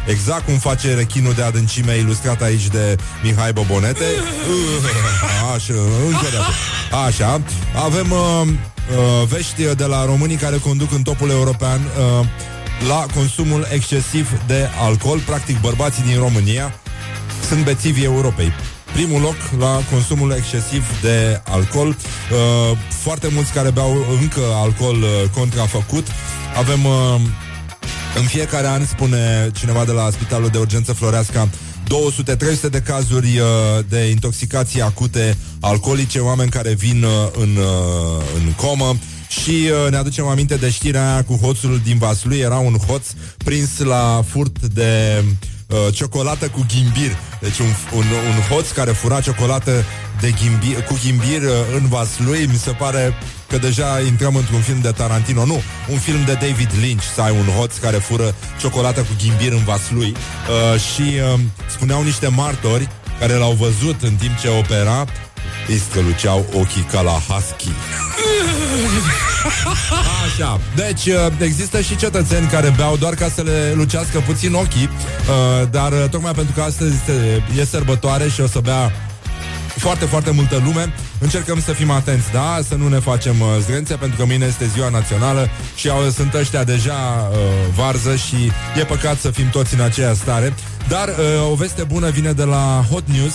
S2: exact cum face rechinul de adâncime ilustrat aici de Mihai Bobonete. Așa, încă de atât. Așa. Avem uh, uh, vești de la românii care conduc în topul european uh, la consumul excesiv de alcool. Practic, bărbații din România sunt bețivii Europei. Primul loc la consumul excesiv de alcool. Uh, foarte mulți care beau încă alcool uh, contrafăcut. Avem uh, în fiecare an, spune cineva de la Spitalul de Urgență Floreasca, 200-300 de cazuri uh, de intoxicații acute alcoolice, oameni care vin uh, în, uh, în comă. Și uh, ne aducem aminte de știrea aia cu hoțul din Vaslui. Era un hoț prins la furt de uh, ciocolată cu ghimbir. Deci un, un, un hoț care fura ciocolată de ghimbir, cu ghimbir uh, în Vaslui. Mi se pare că deja intrăm într-un film de Tarantino. Nu, un film de David Lynch, să ai un hoț care fură ciocolată cu ghimbir în Vaslui. Uh, și uh, spuneau niște martori care l-au văzut în timp ce opera îți străluceau ochii ca la husky. Așa, deci uh, există și cetățeni care beau doar ca să le lucească puțin ochii, uh, dar uh, tocmai pentru că astăzi este, e sărbătoare și o să bea foarte, foarte multă lume. Încercăm să fim atenți, da? Să nu ne facem uh, zdrențe, pentru că mâine este ziua națională și au, sunt ăștia deja uh, varză și e păcat să fim toți în aceeași stare. Dar uh, o veste bună vine de la Hot News,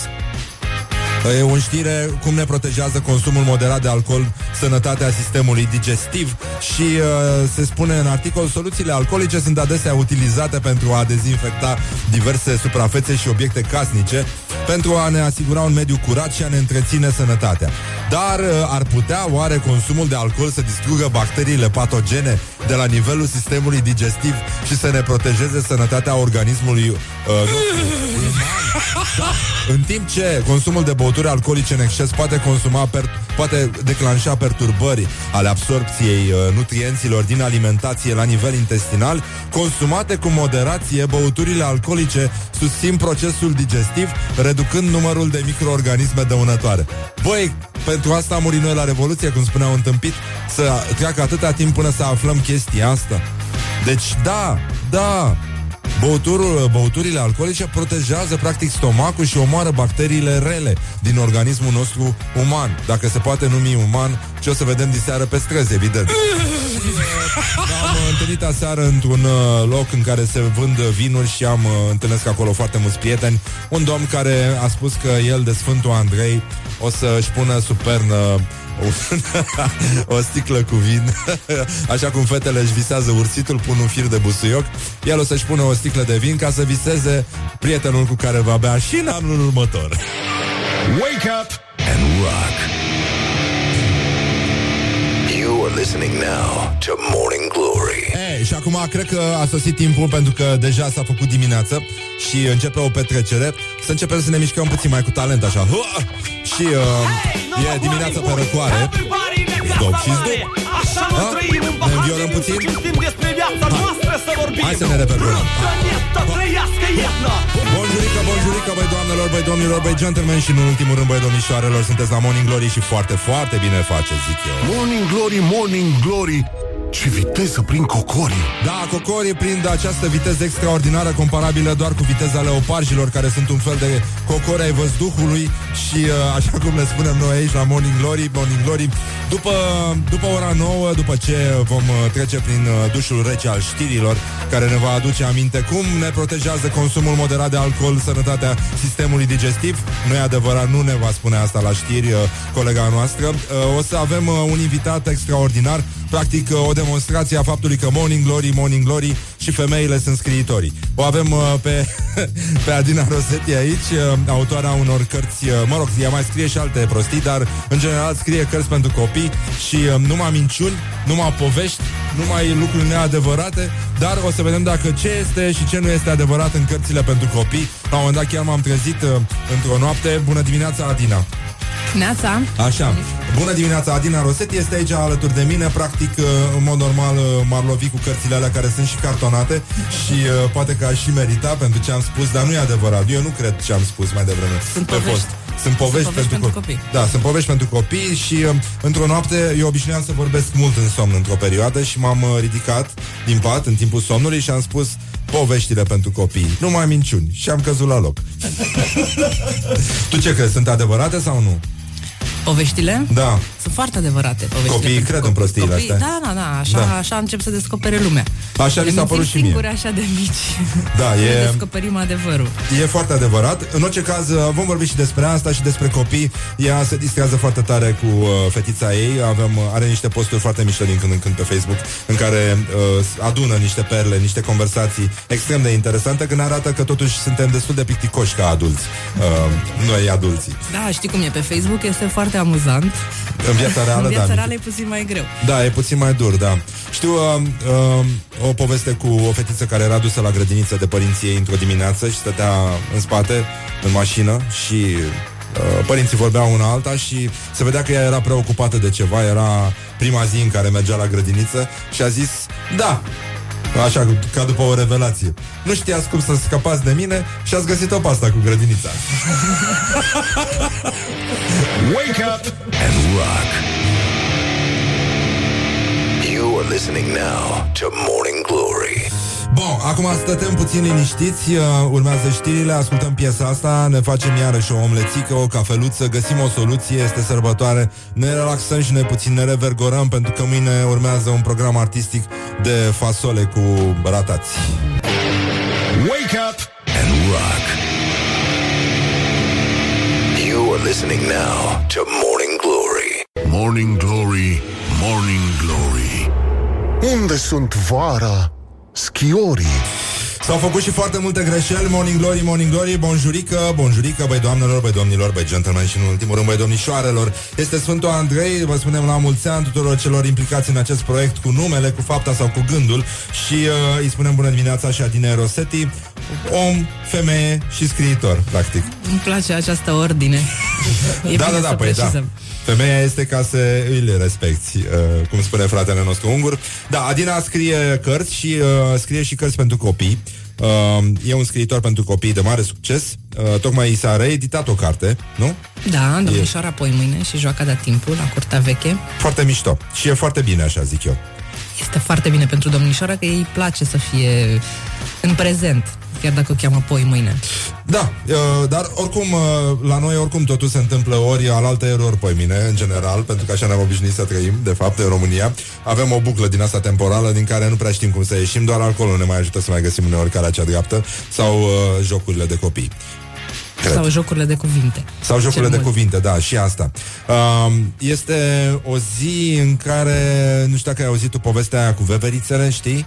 S2: E un știre cum ne protejează consumul moderat de alcool sănătatea sistemului digestiv și uh, se spune în articol soluțiile alcoolice sunt adesea utilizate pentru a dezinfecta diverse suprafețe și obiecte casnice pentru a ne asigura un mediu curat și a ne întreține sănătatea. Dar uh, ar putea oare consumul de alcool să distrugă bacteriile patogene de la nivelul sistemului digestiv și să ne protejeze sănătatea organismului uh, nostru uman? Da. În timp ce consumul de băuturi alcoolice în exces poate consuma per, poate declanșa perturbări ale absorpției uh, nutrienților din alimentație la nivel intestinal, consumate cu moderație, băuturile alcoolice susțin procesul digestiv, reducând numărul de microorganisme dăunătoare. Băi, pentru asta am murit noi la Revoluție, cum spunea un tâmpit, să treacă atâta timp până să aflăm chestia asta. Deci, da, da, Băuturul, băuturile alcoolice protejează practic stomacul și omoară bacteriile rele din organismul nostru uman. Dacă se poate numi uman, ce o să vedem diseară pe străzi, evident. am întâlnit aseară într-un uh, loc în care se vând vinuri și am uh, întâlnesc acolo foarte mulți prieteni. Un domn care a spus că el de Sfântul Andrei o să-și pună sub pernă o sticlă cu vin Așa cum fetele își visează ursitul Pun un fir de busuioc El o să-și pună o sticlă de vin Ca să viseze prietenul cu care va bea Și în anul următor
S1: Wake up and rock. You are listening now to Morning Glory.
S2: Ei, și acum cred că a sosit timpul Pentru că deja s-a făcut dimineață Și începe o petrecere Să începem să ne mișcăm puțin mai cu talent așa Hua! Și uh, e dimineața pe răcoare Stop și zdup Ha? Ne înviorăm puțin? Hai să ne repertorăm Bonjurică, bonjurică, băi doamnelor, băi domnilor, băi gentlemen Și în ultimul rând, băi domnișoarelor Sunteți la Morning Glory și foarte, foarte bine faceți, zic eu.
S10: Morning Glory, Morning Glory Ce viteză prin cocorii
S2: Da, cocorii prind această viteză extraordinară comparabilă doar cu viteza leoparjilor care sunt un fel de cocori ai văzduhului și uh, așa cum le spunem noi aici la Morning Glory, Morning Glory, după, după ora 9, după ce vom uh, trece prin uh, dușul rece al știrilor care ne va aduce aminte cum ne protejează consumul moderat de alcool sănătatea sistemului digestiv. Nu e adevărat, nu ne va spune asta la știri uh, colega noastră. Uh, o să avem uh, un invitat extraordinar, practic uh, o demonstrație a faptului că Morning Glory, Morning Glory și femeile sunt scriitorii. O avem uh, pe, pe Adina Rosetti aici, uh, autoarea unor cărți, uh, mă rog, ea mai scrie și alte prostii, dar în general scrie cărți pentru copii și uh, numai minciuni, numai povești, numai lucruri neadevărate, dar o să vedem dacă ce este și ce nu este adevărat în cărțile pentru copii. La un moment dat chiar m-am trezit uh, într-o noapte. Bună dimineața, Adina!
S12: Neața.
S2: Așa. Bună dimineața, Adina Rosetti este aici alături de mine. Practic, uh, în mod normal, uh, m-ar lovi cu cărțile alea care sunt și cartonate și uh, poate că aș și merita pentru ce am spus, dar nu e adevărat. Eu nu cred ce am spus mai devreme.
S12: Sunt
S2: pe
S12: povești.
S2: post. Sunt povești,
S12: Sunt povești
S2: pentru,
S12: pentru
S2: copii.
S12: copii.
S2: Da, sunt povești pentru copii și uh, într-o noapte eu obișnuiam să vorbesc mult în somn într-o perioadă și m-am uh, ridicat din pat în timpul somnului și am spus poveștile pentru copii, numai minciuni și am căzut la loc. tu ce crezi, sunt adevărate sau nu?
S12: Poveștile?
S2: Da.
S12: Sunt foarte adevărate poveștile.
S2: Copiii
S12: pentru
S2: cred în prostiile
S12: copii,
S2: astea.
S12: Da, da, da, așa,
S2: Da.
S12: așa încep să descopere lumea.
S2: Așa mi
S12: Le
S2: s-a
S12: mințim
S2: părut și mie.
S12: singuri așa de mici.
S2: Da,
S12: Ne
S2: e,
S12: descoperim adevărul.
S2: e foarte adevărat. În orice caz, uh, vom vorbi și despre asta și despre copii. Ea se distrează foarte tare cu uh, fetița ei. Avem, uh, are niște posturi foarte mișto din când în când pe Facebook în care uh, adună niște perle, niște conversații extrem de interesante când arată că totuși suntem destul de picticoși ca adulți. Uh, noi adulții.
S12: Da, știi cum e pe Facebook, este foarte amuzant.
S2: În viața reală,
S12: În viața
S2: da.
S12: reală e puțin mai greu.
S2: Da, e puțin mai dur, da. Știu uh, uh, o poveste cu o fetiță care era dusă la grădiniță de părinții ei într-o dimineață și stătea în spate, în mașină și uh, părinții vorbeau una alta și se vedea că ea era preocupată de ceva, era prima zi în care mergea la grădiniță și a zis, da, Așa, ca după o revelație. Nu știați cum să scăpați de mine și ați găsit-o pe asta cu grădinița.
S1: Wake up and rock. You are listening now to Morning Glory.
S2: Bun, acum stătem puțin liniștiți, uh, urmează știrile, ascultăm piesa asta, ne facem iarăși o omlețică, o cafeluță, găsim o soluție, este sărbătoare, ne relaxăm și ne puțin ne revergorăm pentru că mâine urmează un program artistic de fasole cu ratați.
S1: Wake up and rock. You are listening now to Morning Glory.
S10: Morning Glory, Morning Glory Unde sunt vara? Schiorii.
S2: S-au făcut și foarte multe greșeli. Morning Glory, Morning Glory, bonjurică, bonjurică Băi doamnelor, băi domnilor, băi gentlemen Și în ultimul rând, băi domnișoarelor. Este Sfântul Andrei, vă spunem la mulți ani Tuturor celor implicați în acest proiect Cu numele, cu fapta sau cu gândul. Și uh, îi spunem bună dimineața și Adine Rosetti Om, femeie și scriitor, practic.
S12: Îmi place această ordine. E
S2: Da,
S12: bine
S2: da, da,
S12: să
S2: păi da
S12: precizăm.
S2: Femeia este ca să îl respecti, uh, cum spune fratele nostru ungur. Da, Adina scrie cărți și uh, scrie și cărți pentru copii. Uh, e un scriitor pentru copii de mare succes. Uh, tocmai i s-a reeditat o carte, nu?
S12: Da, domnișoara apoi mâine și joaca de timpul la curtea veche.
S2: Foarte mișto. Și e foarte bine, așa zic eu.
S12: Este foarte bine pentru domnișoara că ei îi place să fie în prezent, chiar dacă o cheamă poi mâine.
S2: Da, uh, dar oricum, uh, la noi oricum totul se întâmplă ori alaltă ori, ori pe mine, în general, pentru că așa ne-am obișnuit să trăim, de fapt, în România. Avem o buclă din asta temporală din care nu prea știm cum să ieșim, doar alcoolul ne mai ajută să mai găsim uneori calea cea dreaptă sau uh, jocurile de copii. Cred.
S12: Sau jocurile de cuvinte.
S2: Sau jocurile
S12: Cel
S2: de
S12: mult.
S2: cuvinte, da, și asta. Um, este o zi în care, nu știu dacă ai auzit tu povestea aia cu veverițele, știi?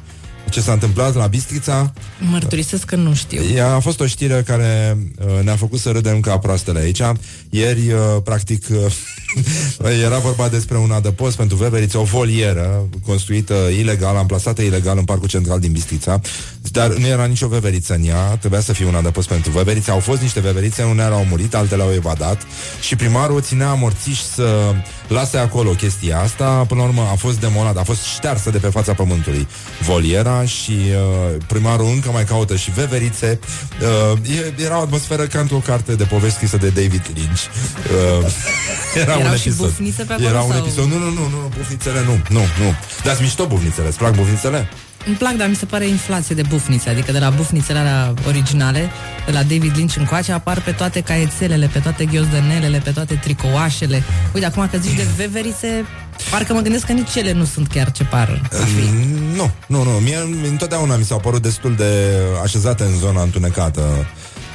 S2: Ce s-a întâmplat la Bistrița?
S12: Mărturisesc că nu știu.
S2: Ea a fost o știre care uh, ne-a făcut să râdem ca proastele aici. Ieri, uh, practic, uh, era vorba despre un adăpost pentru veverițe, o volieră construită ilegal, amplasată ilegal în parcul central din Bistrița, dar nu era nicio veveriță în ea, trebuia să fie un adăpost pentru veverițe. Au fost niște veverițe, unele au murit, altele au evadat și primarul o ținea amorțiș să lase acolo chestia asta. Până la urmă a fost demolat, a fost ștearsă de pe fața pământului voliera și uh, primarul încă mai caută și veverițe. Uh, e, era o atmosferă ca într-o carte de povești scrisă de David Lynch. Uh, era
S12: Erau
S2: un
S12: și
S2: episod.
S12: bufnițe pe acolo
S2: Era un
S12: sau-
S2: episod. Nu, nu, nu, nu, bufnițele nu. Nu, nu. Dar mișto bufnițele. Îți plac bufnițele?
S12: Îmi plac, dar mi se pare inflație de bufnițe, adică de la bufnițele alea originale, de la David Lynch încoace, apar pe toate caietelele, pe toate ghiozdanelele, pe toate tricouașele. Uite, acum că zici de veverițe, parcă mă gândesc că nici ele nu sunt chiar ce par a fi.
S2: Mm, Nu, nu, nu. Mie întotdeauna mi s-au părut destul de așezate în zona întunecată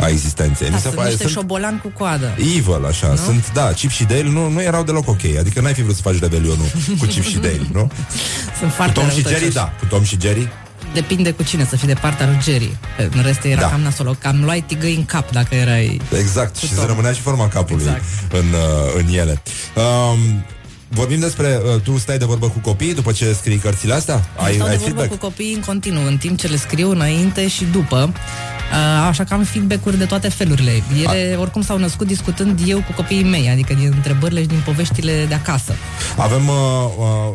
S2: a existenței.
S12: Da,
S2: mi se
S12: sunt
S2: pare,
S12: niște
S2: sunt
S12: șobolan cu coadă.
S2: evil, așa.
S12: Nu?
S2: Sunt, da, Chip și Dale nu, nu erau deloc ok. Adică n-ai fi vrut să faci rebelionul cu Chip și Dale, nu?
S12: Sunt
S2: Cu
S12: foarte
S2: Tom și
S12: răutăcioși.
S2: Jerry, da. Cu Tom și Jerry.
S12: Depinde cu cine, să fii de partea lui Jerry. În rest era
S2: Da.
S12: cam nasol. Cam luai tigăi în cap dacă erai...
S2: Exact, și
S12: Tom.
S2: se rămânea și forma capului
S12: Exact.
S2: în, uh, în ele. Um, vorbim despre... Uh, tu stai de vorbă cu copiii după ce scrii cărțile astea? Ai,
S12: Stau
S2: ai
S12: de vorbă
S2: feedback?
S12: cu copiii în continuu, în timp ce le scriu înainte și după. Uh, așa că am feedback-uri de toate felurile. Ele oricum s-au născut discutând eu cu copiii mei, adică din întrebările și din poveștile de acasă.
S2: Avem uh,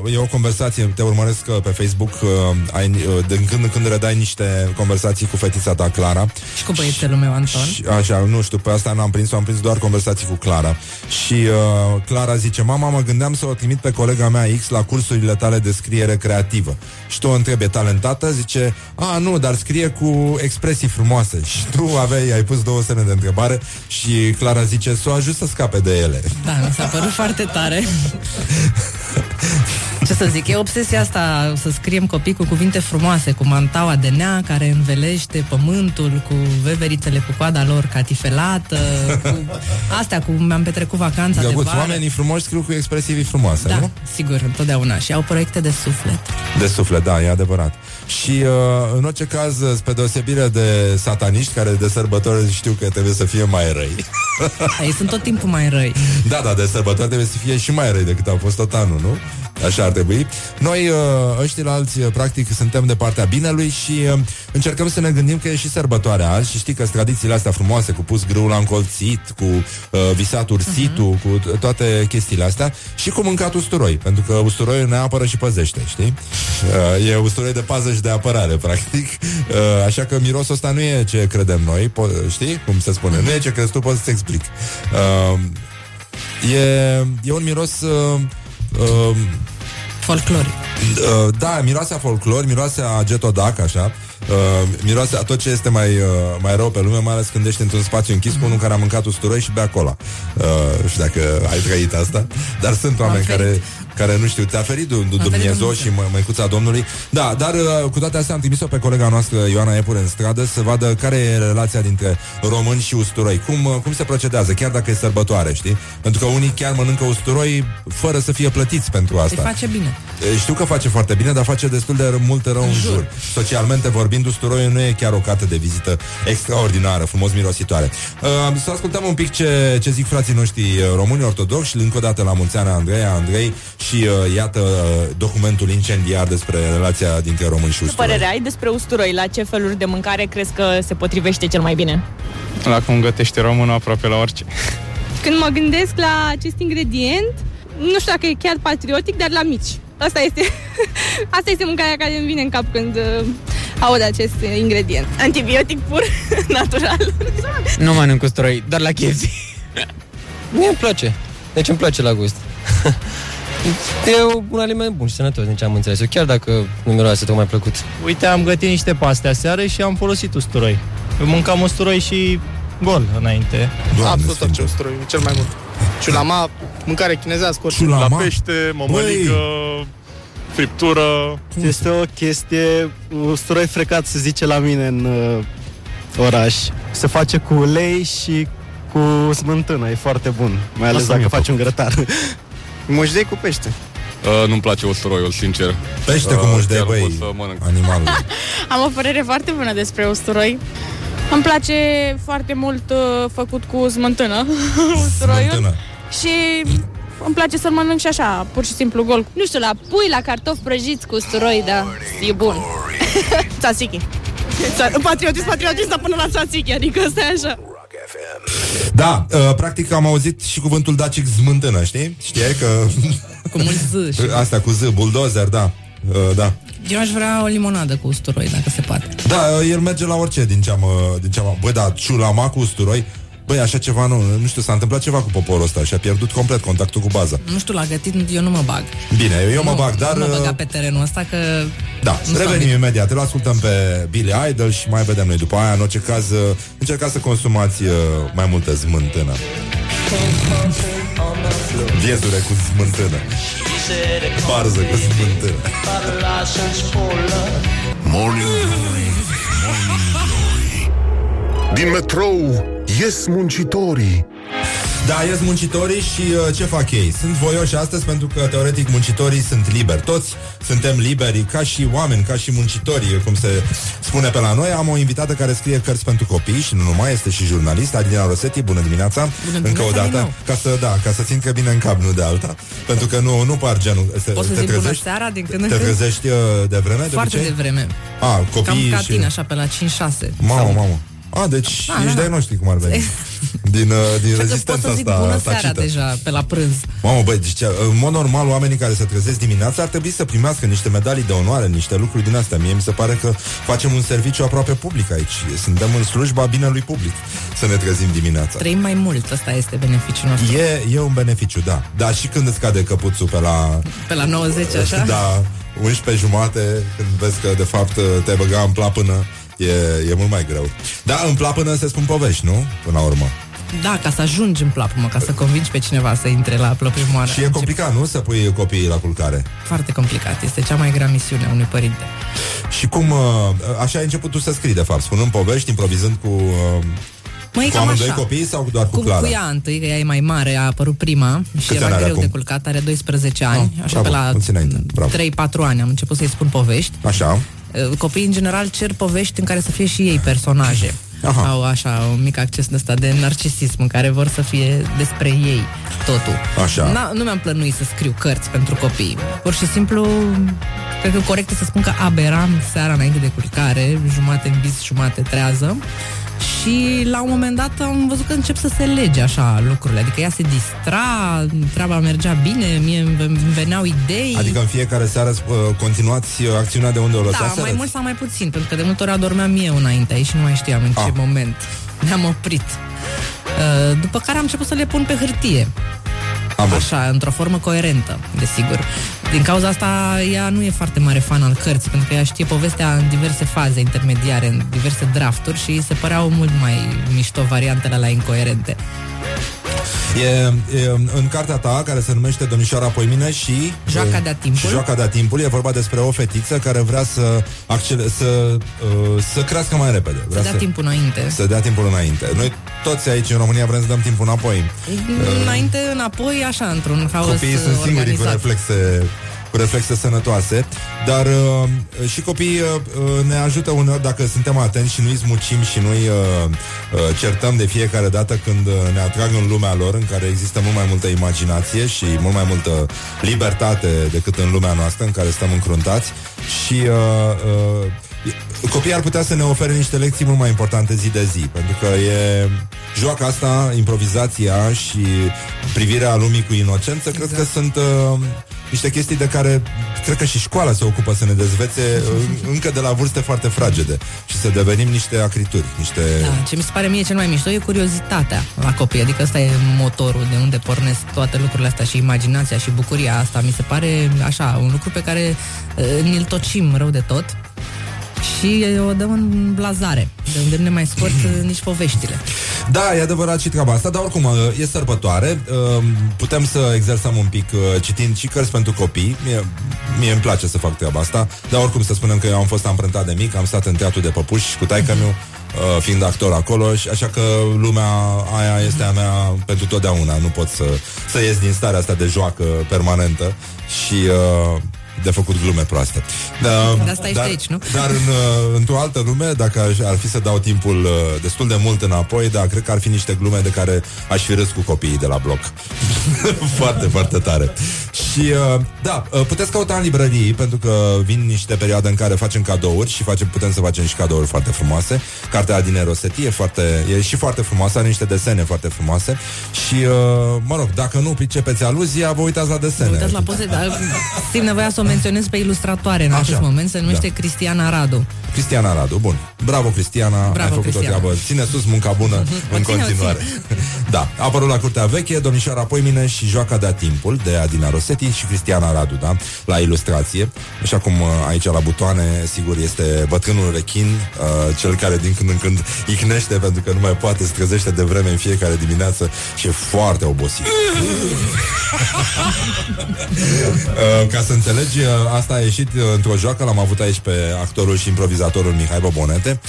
S2: uh, e o conversație, te urmăresc uh, pe Facebook, uh, ai, uh, din când în când redai niște conversații cu fetița ta, Clara.
S12: Și cu băiețelul meu, Anton.
S2: Și, așa, nu știu, pe asta n-am prins, am prins doar conversații cu Clara. Și uh, Clara zice, mama, mă gândeam să o trimit pe colega mea X la cursurile tale de scriere creativă. Și tu o întrebi, e talentată? Zice, a, nu, dar scrie cu expresii frumoase. Și tu aveai, ai pus două semne de întrebare și Clara zice, să o ajut să scape de ele.
S12: Da, mi s-a părut foarte tare. Ce să zic, e obsesia asta să scriem copii cu cuvinte frumoase, cu mantaua de nea care învelește pământul, cu veverițele cu coada lor catifelată, cu astea, cu mi-am petrecut vacanța
S2: Găguț,
S12: de vară.
S2: oamenii frumoși scriu cu expresii frumoase,
S12: Da,
S2: nu?
S12: sigur, întotdeauna. Și au proiecte de suflet.
S2: De suflet, da, e adevărat. Și uh, în orice caz, spre deosebire de sataniști care de sărbători știu că trebuie să fie mai răi.
S12: Ei sunt tot timpul mai răi.
S2: Da, da, de sărbători trebuie să fie și mai răi decât au fost tot anul, nu? Așa ar trebui. Noi, uh, ăștia la alții, uh, practic, suntem de partea binelui și uh, încercăm să ne gândim că e și sărbătoarea azi și știi că tradițiile astea frumoase, cu pus grâul la încolțit, cu uh, visat ursitul, uh-huh. cu t- toate chestiile astea și cu mâncat usturoi, pentru că usturoiul ne apără și păzește, știi? Uh, e usturoi de pază și de apărare, practic. Uh, așa că mirosul ăsta nu e ce credem noi, po- știi? Cum se spune? Nu e ce crezi tu, pot să-ți explic. Uh, e, e un miros... Uh, uh,
S12: Folcloric.
S2: Uh, da, miroase a folclor, miroase a getodac, așa. Uh, miroase a tot ce este mai, uh, mai rău pe lume, mai ales când ești într-un spațiu închis cu unul care a mâncat usturoi și bea cola. Uh, nu știu dacă ai trăit asta, dar sunt oameni care, care nu știu, ți-a ferit du- du- Dumnezeu și mă- măicuța Domnului. Da, dar uh, cu toate astea am trimis-o pe colega noastră Ioana Epure în stradă să vadă care e relația dintre români și usturoi. Cum, uh, cum se procedează, chiar dacă e sărbătoare, știi? Pentru că unii chiar mănâncă usturoi fără să fie plătiți pentru
S12: Îi
S2: asta.
S12: face bine.
S2: E, Știu că face foarte bine, dar face destul de mult rău în jur. Socialmente vorbind, usturoiul nu e chiar o carte de vizită extraordinară, frumos mirositoare. Uh, să ascultăm un pic ce, ce zic frații noștri uh, români ortodoxi, încă o dată la mulți ani Andreea, Andrei și uh, iată uh, documentul incendiar despre relația dintre români și
S4: Ce
S2: usturoi.
S4: părere ai despre usturoi? La ce feluri de mâncare crezi că se potrivește cel mai bine?
S3: La cum gătește românul aproape la orice.
S5: Când mă gândesc la acest ingredient, nu știu dacă e chiar patriotic, dar la mici. Asta este, asta este mâncarea care îmi vine în cap când uh, aud acest uh, ingredient.
S4: Antibiotic pur, natural.
S7: Nu mănânc usturoi, dar la KFC. Mie îmi place. Deci îmi place la gust. E un aliment bun și sănătos, nici am înțeles. Eu chiar dacă nu miroase tocmai plăcut.
S13: Uite, am gătit niște paste aseară și am folosit usturoi. Eu mâncam usturoi și gol înainte.
S14: Absolut orice usturoi, cel mai mult. Ciulama, mâncare chinezească, orice.
S2: Ciulama?
S14: La pește,
S2: mămăligă,
S14: friptură.
S8: Este o chestie, usturoi frecat se zice la mine în uh, oraș. Se face cu ulei și cu smântână, e foarte bun. Mai ales
S15: Asta
S8: dacă
S15: mi-e
S8: faci un grătar.
S14: Mușdei cu pește.
S15: Uh, nu-mi place usturoiul, sincer.
S2: Pește cu
S15: Uh,
S2: mușdei,
S15: chiar nu
S2: băi,
S15: pot să mănânc.
S2: animalul.
S16: Am o părere foarte bună despre usturoi. Îmi place foarte mult uh, făcut cu smântână, usturoiul.
S2: Smântână.
S16: Și îmi place să-l mănânc și așa, pur și simplu gol.
S9: Nu știu, la pui, la cartofi prăjiți cu usturoi, da, e bun.
S6: Tzatziki. Patriotism, patriotism, dar până la tzatziki, adică ăsta e așa.
S2: Da, uh, practic am auzit și cuvântul dacic zmântână, știi? Știai că...
S12: Cu mult z și...
S2: Asta cu Z, bulldozer, da. Uh, da.
S12: Eu aș vrea o limonadă cu usturoi, dacă se poate.
S2: Da, uh, el merge la orice din ce am... uh, Din ce am băi, da, ciulama cu usturoi, băi, așa ceva nu, nu știu, s-a întâmplat ceva cu poporul ăsta și a pierdut complet contactul cu baza.
S12: Nu știu, la gătit eu nu mă bag.
S2: Bine, eu mă
S12: nu,
S2: bag, dar...
S12: Nu mă
S2: uh,
S12: băga pe terenul ăsta că...
S2: Da,
S12: Nu
S2: revenim
S12: stau
S2: imediat. Îl ascultăm pe Billy Idol și mai vedem noi după aia. În orice caz, uh, încercați să consumați uh, mai multă zmântână. Viezure cu zmântână. Barză cu zmântână.
S10: Morning Glory, Morning Glory Din metrou ies muncitorii
S2: Da, ies muncitorii și uh, ce fac ei? Sunt voioși astăzi pentru că, teoretic, muncitorii sunt liberi. Toți suntem liberi, ca și oameni, ca și muncitorii, cum se spune pe la noi. Am o invitată care scrie cărți pentru copii și nu numai, este și jurnalist, Adina Rosetti, bună dimineața,
S12: Bună
S2: încă o
S12: dimineața din
S2: dată,
S12: nou.
S2: ca să, da, ca să țin că bine în cap, nu de alta. Pentru că nu, nu par genul. Se,
S12: Poți să
S2: te
S12: zic bună
S2: trezești,
S12: seara din când în
S2: te
S12: când?
S2: trezești uh, de vreme?
S12: Foarte
S2: de, obicei?
S12: de vreme.
S2: A,
S12: Cam
S2: copiii
S12: ca
S2: și...
S12: tine, așa, pe la 5-6.
S2: Mamă, mamă. A, deci
S12: Da,
S2: ești
S12: da,
S2: de-ai
S12: da.
S2: noștri, cum ar veni. din, uh, din
S12: Cred că pot
S2: rezistența
S12: să zic
S2: asta
S12: bună seara
S2: tacită.
S12: deja, pe la prânz.
S2: Mamă, băi, deci, în mod normal, oamenii care se trezesc dimineața ar trebui să primească niște medalii de onoare, niște lucruri din astea. Mie mi se pare că facem un serviciu aproape public aici. Suntem în slujba binelui public să ne trezim dimineața.
S12: Trăim mai mult, ăsta este beneficiul nostru.
S2: E, e un beneficiu, da. Dar și când îți cade căpuțul pe la...
S12: Pe la 90, așa?
S2: Da, 11 jumate, când vezi că, de fapt, te băga în plapână, e, e mult mai greu. Da, în plapână se spun povești, nu? Până la urmă.
S12: Da, ca să ajungi în plapumă, ca să convingi pe cineva să intre la plăprimoară.
S2: Și e complicat, nu? Să pui copiii la culcare.
S12: Foarte complicat. Este cea mai grea misiune a unui părinte.
S2: Și cum, uh, așa ai început tu să scrii, de fapt, spunând povești, improvizând cu, uh,
S12: Măi,
S2: cu
S12: cam
S2: amândoi
S12: așa.
S2: copii sau doar cu,
S12: Cu,
S2: Clara?
S12: cu ea întâi, că ea e mai mare, a apărut prima și
S2: Câți ani
S12: era
S2: are
S12: greu
S2: acum?
S12: de culcat, are 12 ani,
S2: Ah,
S12: așa
S2: bravo,
S12: pe la
S2: mulți înainte, bravo.
S12: 3-4 ani am început să-i spun povești.
S2: Așa.
S12: Uh, Copiii, în general, cer povești în care să fie și ei personaje.
S2: Aha.
S12: Au așa un mic acces de ăsta de narcisism în care vor să fie despre ei totul.
S2: Așa.
S12: Na, nu mi-am plănuit să scriu cărți pentru copii. Pur și simplu, cred că corect e să spun că aberam seara înainte de culcare, jumate în vis, jumate trează. Și la un moment dat am văzut că încep să se lege așa lucrurile. Adică ea se distra, treaba mergea bine, mie îmi îmi veneau idei.
S2: Adică în fiecare seară uh, continuați uh, acțiunea de unde o
S12: Da,
S2: lăsați?
S12: mai mult sau mai puțin, pentru că de multe ori adormeam eu înainte aici și nu mai știam în ce
S2: Ah.
S12: moment ne-am oprit. Uh, După care am început să le pun pe hârtie. Așa, într-o formă coerentă, desigur. Din cauza asta, ea nu e foarte mare fan al cărții, pentru că ea știe povestea în diverse faze intermediare, în diverse drafturi și îi se păreau mult mai mișto variantele la incoerente.
S2: E, e în cartea ta, care se numește Domnișoara Poimine și...
S12: Joaca de-a timpul.
S2: Și Joaca de-a timpul, e vorba despre o fetiță care vrea să, accele, să, uh, să crească mai repede.
S12: Să
S2: Vrea
S12: dea timpul înainte.
S2: Să dea timpul înainte. Noi toți aici în România vrem să dăm timpul înapoi.
S12: Înainte, înapoi, așa, într-un haos
S2: Copiii sunt singuri cu
S12: organizat.
S2: reflexe cu reflexe sănătoase, dar uh, și copiii uh, ne ajută uneori dacă suntem atenți și nu-i smucim și nu-i uh, uh, certăm de fiecare dată când uh, ne atrag în lumea lor, în care există mult mai multă imaginație și mult mai multă libertate decât în lumea noastră, în care stăm încruntați. Și uh, uh, copiii ar putea să ne ofere niște lecții mult mai importante zi de zi, pentru că e joaca asta, improvizația și privirea lumii cu inocență, cred că sunt uh, niște chestii de care cred că și școala se ocupă să ne dezvețe uh, încă de la vârste foarte fragede și să devenim niște acrituri, niște...
S12: Da, ce mi se pare mie cel mai mișto e curiozitatea la copii, adică ăsta e motorul de unde pornesc toate lucrurile astea și imaginația și bucuria asta. Mi se pare așa, un lucru pe care uh, ni-l tocim rău de tot și o dăm în blazare, de unde nu ne mai scot uh, nici poveștile.
S2: Da, e adevărat și treaba asta, dar oricum uh, e sărbătoare, uh, putem să exersăm un pic uh, citind și cărți pentru copii, mie, mie îmi place să fac treaba asta, dar oricum să spunem că eu am fost amprentat de mic, am stat în teatru de păpuși cu taică meu, uh, fiind actor acolo, și așa că lumea aia este a mea pentru totdeauna, nu pot să, să ies din starea asta de joacă permanentă și... Uh, de făcut glume proaste. Da,
S12: De asta ești aici, nu?
S2: Dar în, uh, într-o altă lume, dacă aș, ar fi să dau timpul uh, destul de mult înapoi, da, cred că ar fi niște glume de care aș fi râs cu copiii de la bloc. foarte, foarte tare. Și, uh, da, uh, puteți căuta în librării, pentru că vin niște perioade în care facem cadouri și facem, putem să facem și cadouri foarte frumoase. Cartea din Rosetti e, foarte, e și foarte frumoasă, are niște desene foarte frumoase și, uh, mă rog, dacă nu pricepeți aluzia, vă uitați la desene.
S12: Uitați la poze, dar simt nevoia să o menționez pe ilustratoare în
S2: Așa.
S12: acest moment, se numește
S2: Da.
S12: Cristiana Radu.
S2: Cristiana Radu, bun. Bravo, Cristiana,
S12: Bravo,
S2: ai făcut
S12: Cristiana.
S2: o treabă. Ține sus munca bună în
S12: ține, o
S2: continuare. da, a apărut la Curtea Veche, Domnișoara Poimine și Joaca de-a timpul, de Adina Rosetti și Cristiana Radu, da? La ilustrație. Așa cum uh, aici la butoane, sigur, este bătrânul rechin, uh, cel care din când în când icnește pentru că nu mai poate, se trezește de vreme în fiecare dimineață și e foarte obosit. Uh, ca să înțelegi, uh, asta a ieșit uh, într-o joacă, l-am avut aici pe actorul și improvizatorul Mihai Bobonete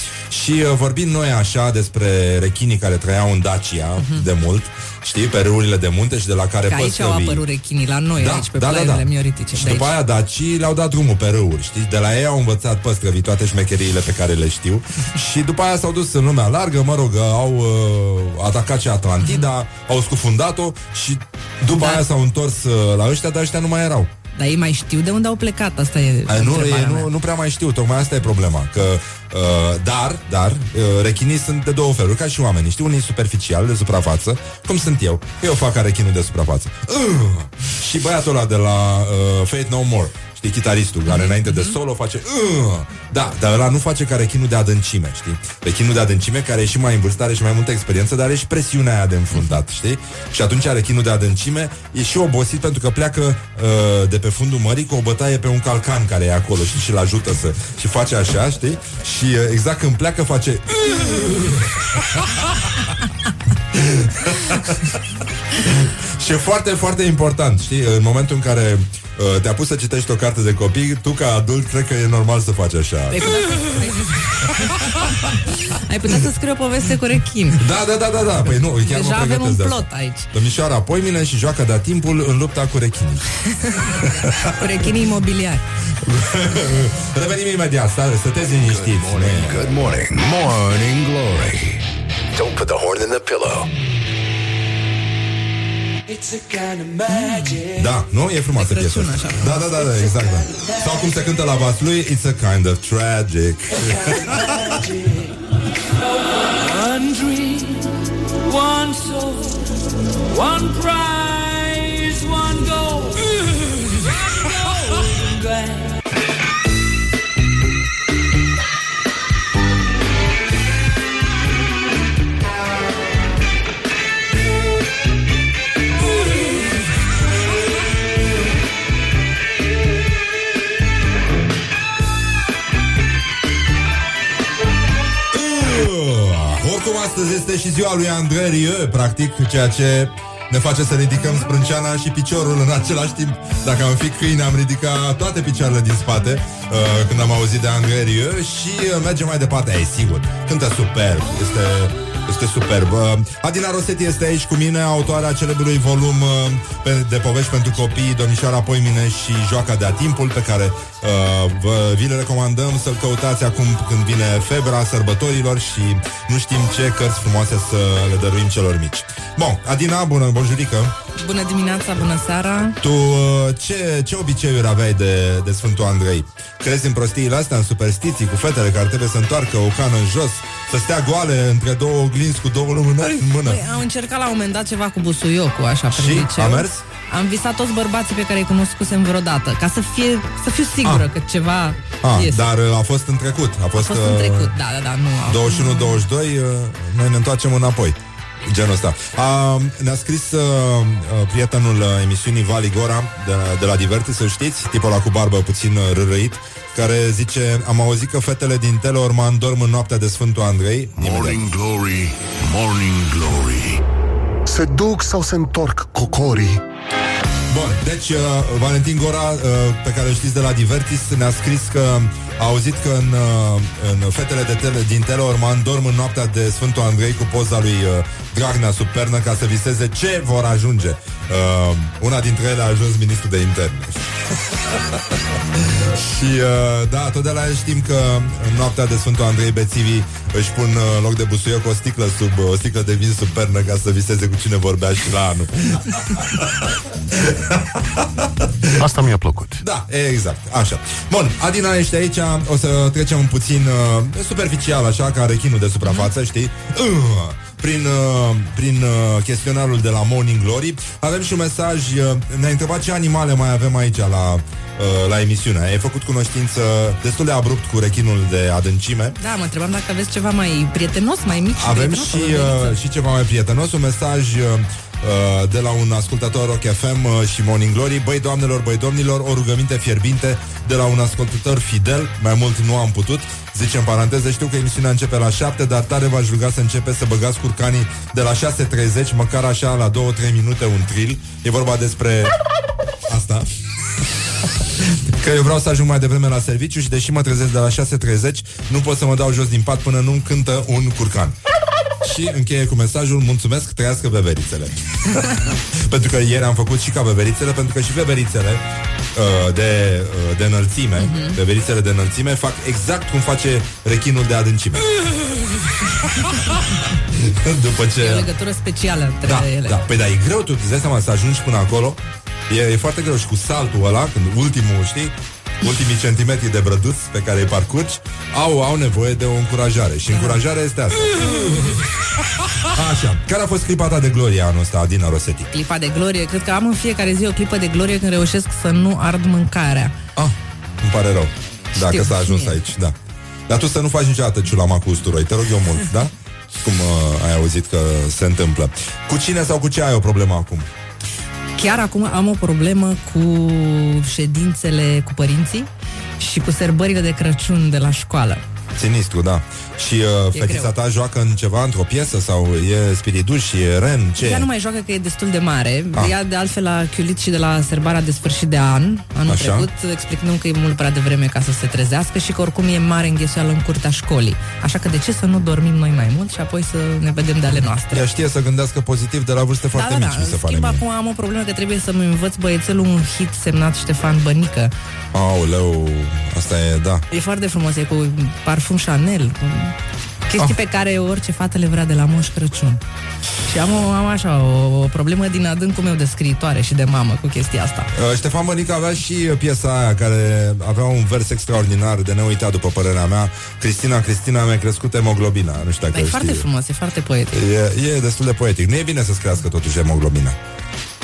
S2: și uh, vorbim noi așa despre rechinii care trăiau în Dacia de mult, știi, pe râurile de munte și de la care
S12: Că aici au
S2: păsării-
S12: apărut rechinii la noi, aici, pe plaiurile mioritice.
S2: și
S12: de
S2: după
S12: aici.
S2: aia dacii le-au dat drumul pe râuri, știi? De la ei au învățat păstrăvii toate șmecheriile pe care le știu și după aia s-au dus în lumea largă, mă rog, au uh, atacat și Atlantida, au scufundat-o și după
S12: Da.
S2: aia s-au întors uh, la ăștia, dar ăștia nu mai erau.
S12: Dar ei mai știu de unde au plecat, asta e
S2: Ai, nu,
S12: întrebarea
S2: e,
S12: mea.
S2: nu, nu prea mai știu, tocmai asta e problema Că, uh, dar, dar uh, Rechinii sunt de două feluri, ca și oamenii Știi, unii superficial, de suprafață Cum sunt eu, eu fac ca rechinul de suprafață. Uh, Și băiatul ăla de la uh, Fate No More Știi, chitaristul care înainte de solo face uh, Da, dar ăla nu face ca rechinul de adâncime, știi? Rechinul de adâncime care e și mai în vârstă, are și mai multă experiență Dar are și presiunea aia de înfruntat, știi? Și atunci rechinul de adâncime e și obosit pentru că pleacă uh, de pe fundul mării cu o bătaie pe un calcan care e acolo știi? și îl ajută să... Și face așa, știi? Și uh, exact când pleacă face... și e foarte, foarte important, știi? În momentul în care uh, te-a pus să citești o carte de copii, tu ca adult cred că e normal să faci așa.
S12: Ai putea să, ai putea să scrii o poveste cu rechin.
S2: Da, da, da, da, da. Păi nu, chiar
S12: Deja
S2: mă
S12: avem
S2: pregătesc
S12: un
S2: de
S12: plot
S2: asta.
S12: aici.
S2: Domnișoara Poimine și joacă de timpul în lupta cu rechinii.
S12: Cu rechinii imobiliari.
S2: Revenim imediat, sta- stăteți liniștiți.
S1: Good morning, good morning, morning glory. Don't put the horn in the pillow.
S2: Da, nu? E frumoasă piesa. Da, da, da, da, exact, da. Sau cum se cântă la vas lui, It's a kind of tragic.
S11: One dream, one soul, one prize, one goal. One golden
S2: este și ziua lui Andrei Rieu, practic, ceea ce ne face să ridicăm sprânceana și piciorul în același timp. Dacă am fi câini, am ridicat toate picioarele din spate uh, când am auzit de Andrei Rieu și uh, mergem mai departe. Ei, sigur, cântă superb, este, este superb. Uh, Adina Rosetti este aici cu mine, autoarea celebrului volum uh, pe- de povești pentru copii, Domnișoara Poimine și Joaca de-a timpul, pe care uh, vă, vi le recomandăm să-l căutați acum când vine febra sărbătorilor și nu știm ce cărți frumoase să le dăruim celor mici. Bun, Adina, bună, bonjurică!
S12: Bună dimineața, bună seara.
S2: Tu uh, ce, ce obiceiuri aveai de, de Sfântul Andrei? Crezi în prostiile astea, în superstiții, cu fetele care trebuie să întoarcă o cană în jos, să stea goale între două oglinzi cu două lumânări în mână?
S12: Păi, am încercat la un moment dat ceva cu busuiocul, așa,
S2: Și?
S12: prin liceu.
S2: A mers?
S12: Am visat toți bărbații pe care îi cunoscusem vreodată, ca să, fie, să fiu sigură
S2: Ah.
S12: că ceva
S2: Ah,
S12: iese.
S2: dar uh, a fost în trecut. A fost,
S12: A fost în
S2: uh,
S12: trecut, da, da, da, nu.
S2: 21-22, uh, noi ne întoarcem înapoi. Genul ăsta. A, ne-a scris uh, uh, prietenul uh, emisiunii Vali Gora de, de la Divertis, să știți, tipul ăla cu barbă puțin uh, rârăit, care zice, am auzit că fetele din Teleorman dorm în noaptea de Sfântul Andrei.
S10: Morning Glory, Morning Glory Se duc sau se întorc cocorii?
S2: Bun, deci uh, Valentin Gora, uh, pe care îl știți de la Divertis, ne-a scris că a auzit că în, uh, în fetele de tele, din Teleorman dorm în noaptea de Sfântul Andrei cu poza lui uh, Dragnea sub pernă ca să viseze ce vor ajunge. Uh, una dintre ele a ajuns ministru de interne. Și uh, da, tot de la el știm că în noaptea de Sfântul Andrei bețivii își pun uh, în loc de busuioc o sticlă sub o sticlă de vin sub pernă ca să viseze cu cine vorbea și la anul.
S10: Asta mi-a plăcut.
S2: Da, exact, așa. Bun, Adina ești aici, o să trecem un puțin uh, superficial, așa, ca rechinul de suprafață, știi? Uh, prin, uh, prin uh, chestionarul de la Morning Glory. Avem și un mesaj, uh, ne-a întrebat ce animale mai avem aici la, uh, la emisiune. Ai făcut cunoștință destul de abrupt cu rechinul de adâncime.
S12: Da, mă întrebam dacă aveți ceva mai prietenos, mai mic și
S2: Avem
S12: prietenos,
S2: și,
S12: o veveriță.
S2: uh, și ceva mai prietenos, un mesaj uh, uh, de la un ascultător Rock FM uh, și Morning Glory. Băi doamnelor, băi domnilor, o rugăminte fierbinte de la un ascultător fidel, mai mult nu am putut. Zice în paranteză, știu că emisiunea începe la 7, dar tare v-aș ruga să începe să băgați curcanii de la 6.30, măcar așa la 2-3 minute un tril. E vorba despre asta. Că eu vreau să ajung mai devreme la serviciu și deși mă trezesc de la 6.30, nu pot să mă dau jos din pat până nu cântă un curcan. Și încheie cu mesajul Mulțumesc, trăiască veverițele Pentru că ieri am făcut și ca veverițele Pentru că și veverițele uh, de, uh, de înălțime
S12: Mhm.
S2: Veverițele de înălțime Fac exact cum face rechinul de adâncime După ce
S12: E o legătură specială între
S2: da,
S12: ele.
S2: da, păi da, e greu tu, îți dai seama să ajungi până acolo E, e foarte greu și cu saltul ăla, când ultimul, știi? Ultimii centimetri de brăduț pe care îi parcurgi au, au nevoie de o încurajare Și încurajarea este asta Așa, care a fost clipa ta de glorie anul ăsta, Adina Rosetti?
S12: Clipa de glorie, cred că am în fiecare zi o clipă de glorie când reușesc să nu ard mâncarea.
S2: Ah, îmi pare rău Dacă
S12: Știu,
S2: s-a ajuns
S12: mie.
S2: aici, da Dar tu să nu faci niciodată ciulama cu usturoi Te rog eu mult, da? Cum uh, ai auzit că se întâmplă Cu cine sau cu ce ai o problemă acum?
S12: Chiar acum am o problemă cu ședințele cu părinții și cu sărbările de Crăciun de la școală.
S2: Sinistru, da Și uh,
S12: E
S2: fetița
S12: greu.
S2: ta joacă în ceva, într-o piesă Sau e spiriduș, e ren, ce
S12: Ea
S2: e?
S12: nu mai joacă că e destul de mare.
S2: Ah.
S12: Ea de altfel a chiulit și de la serbarea de sfârșit de an, anul
S2: Așa.
S12: trecut, explicându că e mult prea devreme ca să se trezească și că oricum e mare înghesuială în curtea școlii. Așa că de ce să nu dormim noi mai mult și apoi să ne vedem de ale noastre?
S2: Ea știe să gândească pozitiv de la vârste foarte mici, mi se
S12: În
S2: pare
S12: schimb,
S2: mie.
S12: acum am o problemă că trebuie să-mi învăț băiețelul un hit semnat Ștefan Bănică.
S2: Aoleu, asta e, da
S12: E foarte frumos, e cu parfum Chanel, cu chestii
S2: Ah.
S12: pe care orice fată le vrea de la Moș Crăciun. Și am, o, am așa, o, o problemă din adâncul meu de scriitoare și de mamă cu chestia asta.
S2: Uh, Ștefan Bănică avea și uh, piesa aia care avea un vers extraordinar de neuitat după părerea mea. Cristina, Cristina mi-a crescut hemoglobina. Nu știu dacă
S12: Dar e
S2: știi.
S12: foarte frumos, e foarte poetic.
S2: E, e destul de poetic. Nu e bine să-ți crească totuși hemoglobina.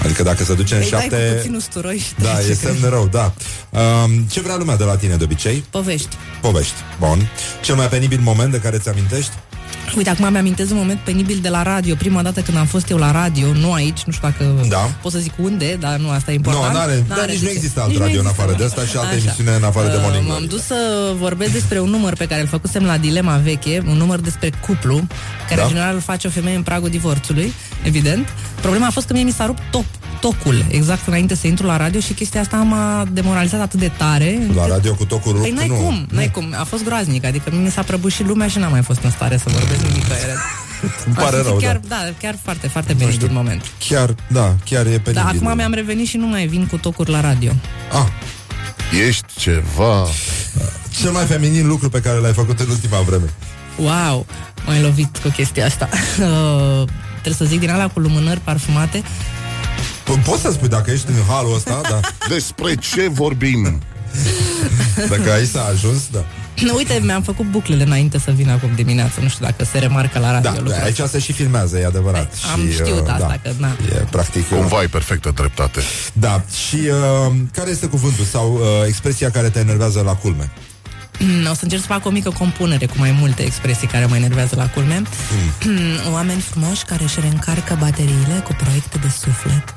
S2: Adică dacă se duce în
S12: Îi dai cu
S2: șapte...
S12: puțin usturoi și
S2: Da,
S12: trece,
S2: e
S12: cred.
S2: semn de rău, da. Um, ce vrea lumea de la tine de obicei?
S12: Povești.
S2: Povești. Bun. Cel mai penibil moment de care ți amintești?
S12: Uite, acum mi-amintez un moment penibil de la radio. Prima dată când am fost eu la radio, nu aici, nu știu dacă
S2: Da.
S12: pot să zic unde, dar nu asta e important.
S2: Nu, n-are, dar nici
S12: de
S2: nu
S12: ce.
S2: există alt
S12: Nici nu
S2: radio în
S12: există.
S2: afară de asta și alte
S12: Așa.
S2: emisiune în afară de
S12: Uh,
S2: Morning
S12: M-am
S2: Glory.
S12: dus să vorbesc despre un număr pe care îl făcusem la Dilema Veche, un număr despre cuplu, care
S2: Da.
S12: în general îl face o femeie în pragul divorțului, evident. Problema a fost că mie mi s-a rupt top, tocul exact înainte să intru la radio și chestia asta m-a demoralizat atât de tare.
S2: La radio cu tocul rupt?
S12: Păi n-ai
S2: nu.
S12: cum, n-ai cum. A fost groaznic, adică mi s-a prăbușit lumea și n-am mai fost în stare să vorbesc nimic.
S2: Îmi pare rău,
S12: chiar,
S2: da.
S12: da. chiar foarte, foarte penibil moment.
S2: Chiar, da, chiar e penibil.
S12: Dar acum mi-am revenit și nu mai vin cu tocuri la radio.
S2: Ah.
S10: Ești ceva...
S2: Cel mai feminin lucru pe care l-ai făcut în ultima vreme.
S12: Wow, m-ai lovit cu chestia asta. Uh, trebuie să zic din alea cu lumânări parfumate.
S2: P- Poți să spui dacă ești în halul ăsta, da.
S10: Despre ce vorbim?
S2: Dacă aici s-a ajuns, da.
S12: Uite, mi-am făcut buclele înainte să vin acum dimineață. Nu știu dacă se remarcă la radio
S2: Da,
S12: lucrul
S2: aici
S12: ăsta.
S2: se și filmează, e adevărat.
S12: Am
S2: și,
S12: știut
S2: uh,
S12: asta, că na.
S2: E practic... uh,
S10: Cumva ai perfectă dreptate.
S2: Da, și uh, care este cuvântul sau uh, expresia care te enervează la culme?
S12: Mm, O să încerc să fac o mică compunere cu mai multe expresii care mă enervează la culme. Mm. Oameni frumoși care își reîncarcă bateriile cu proiecte de suflet.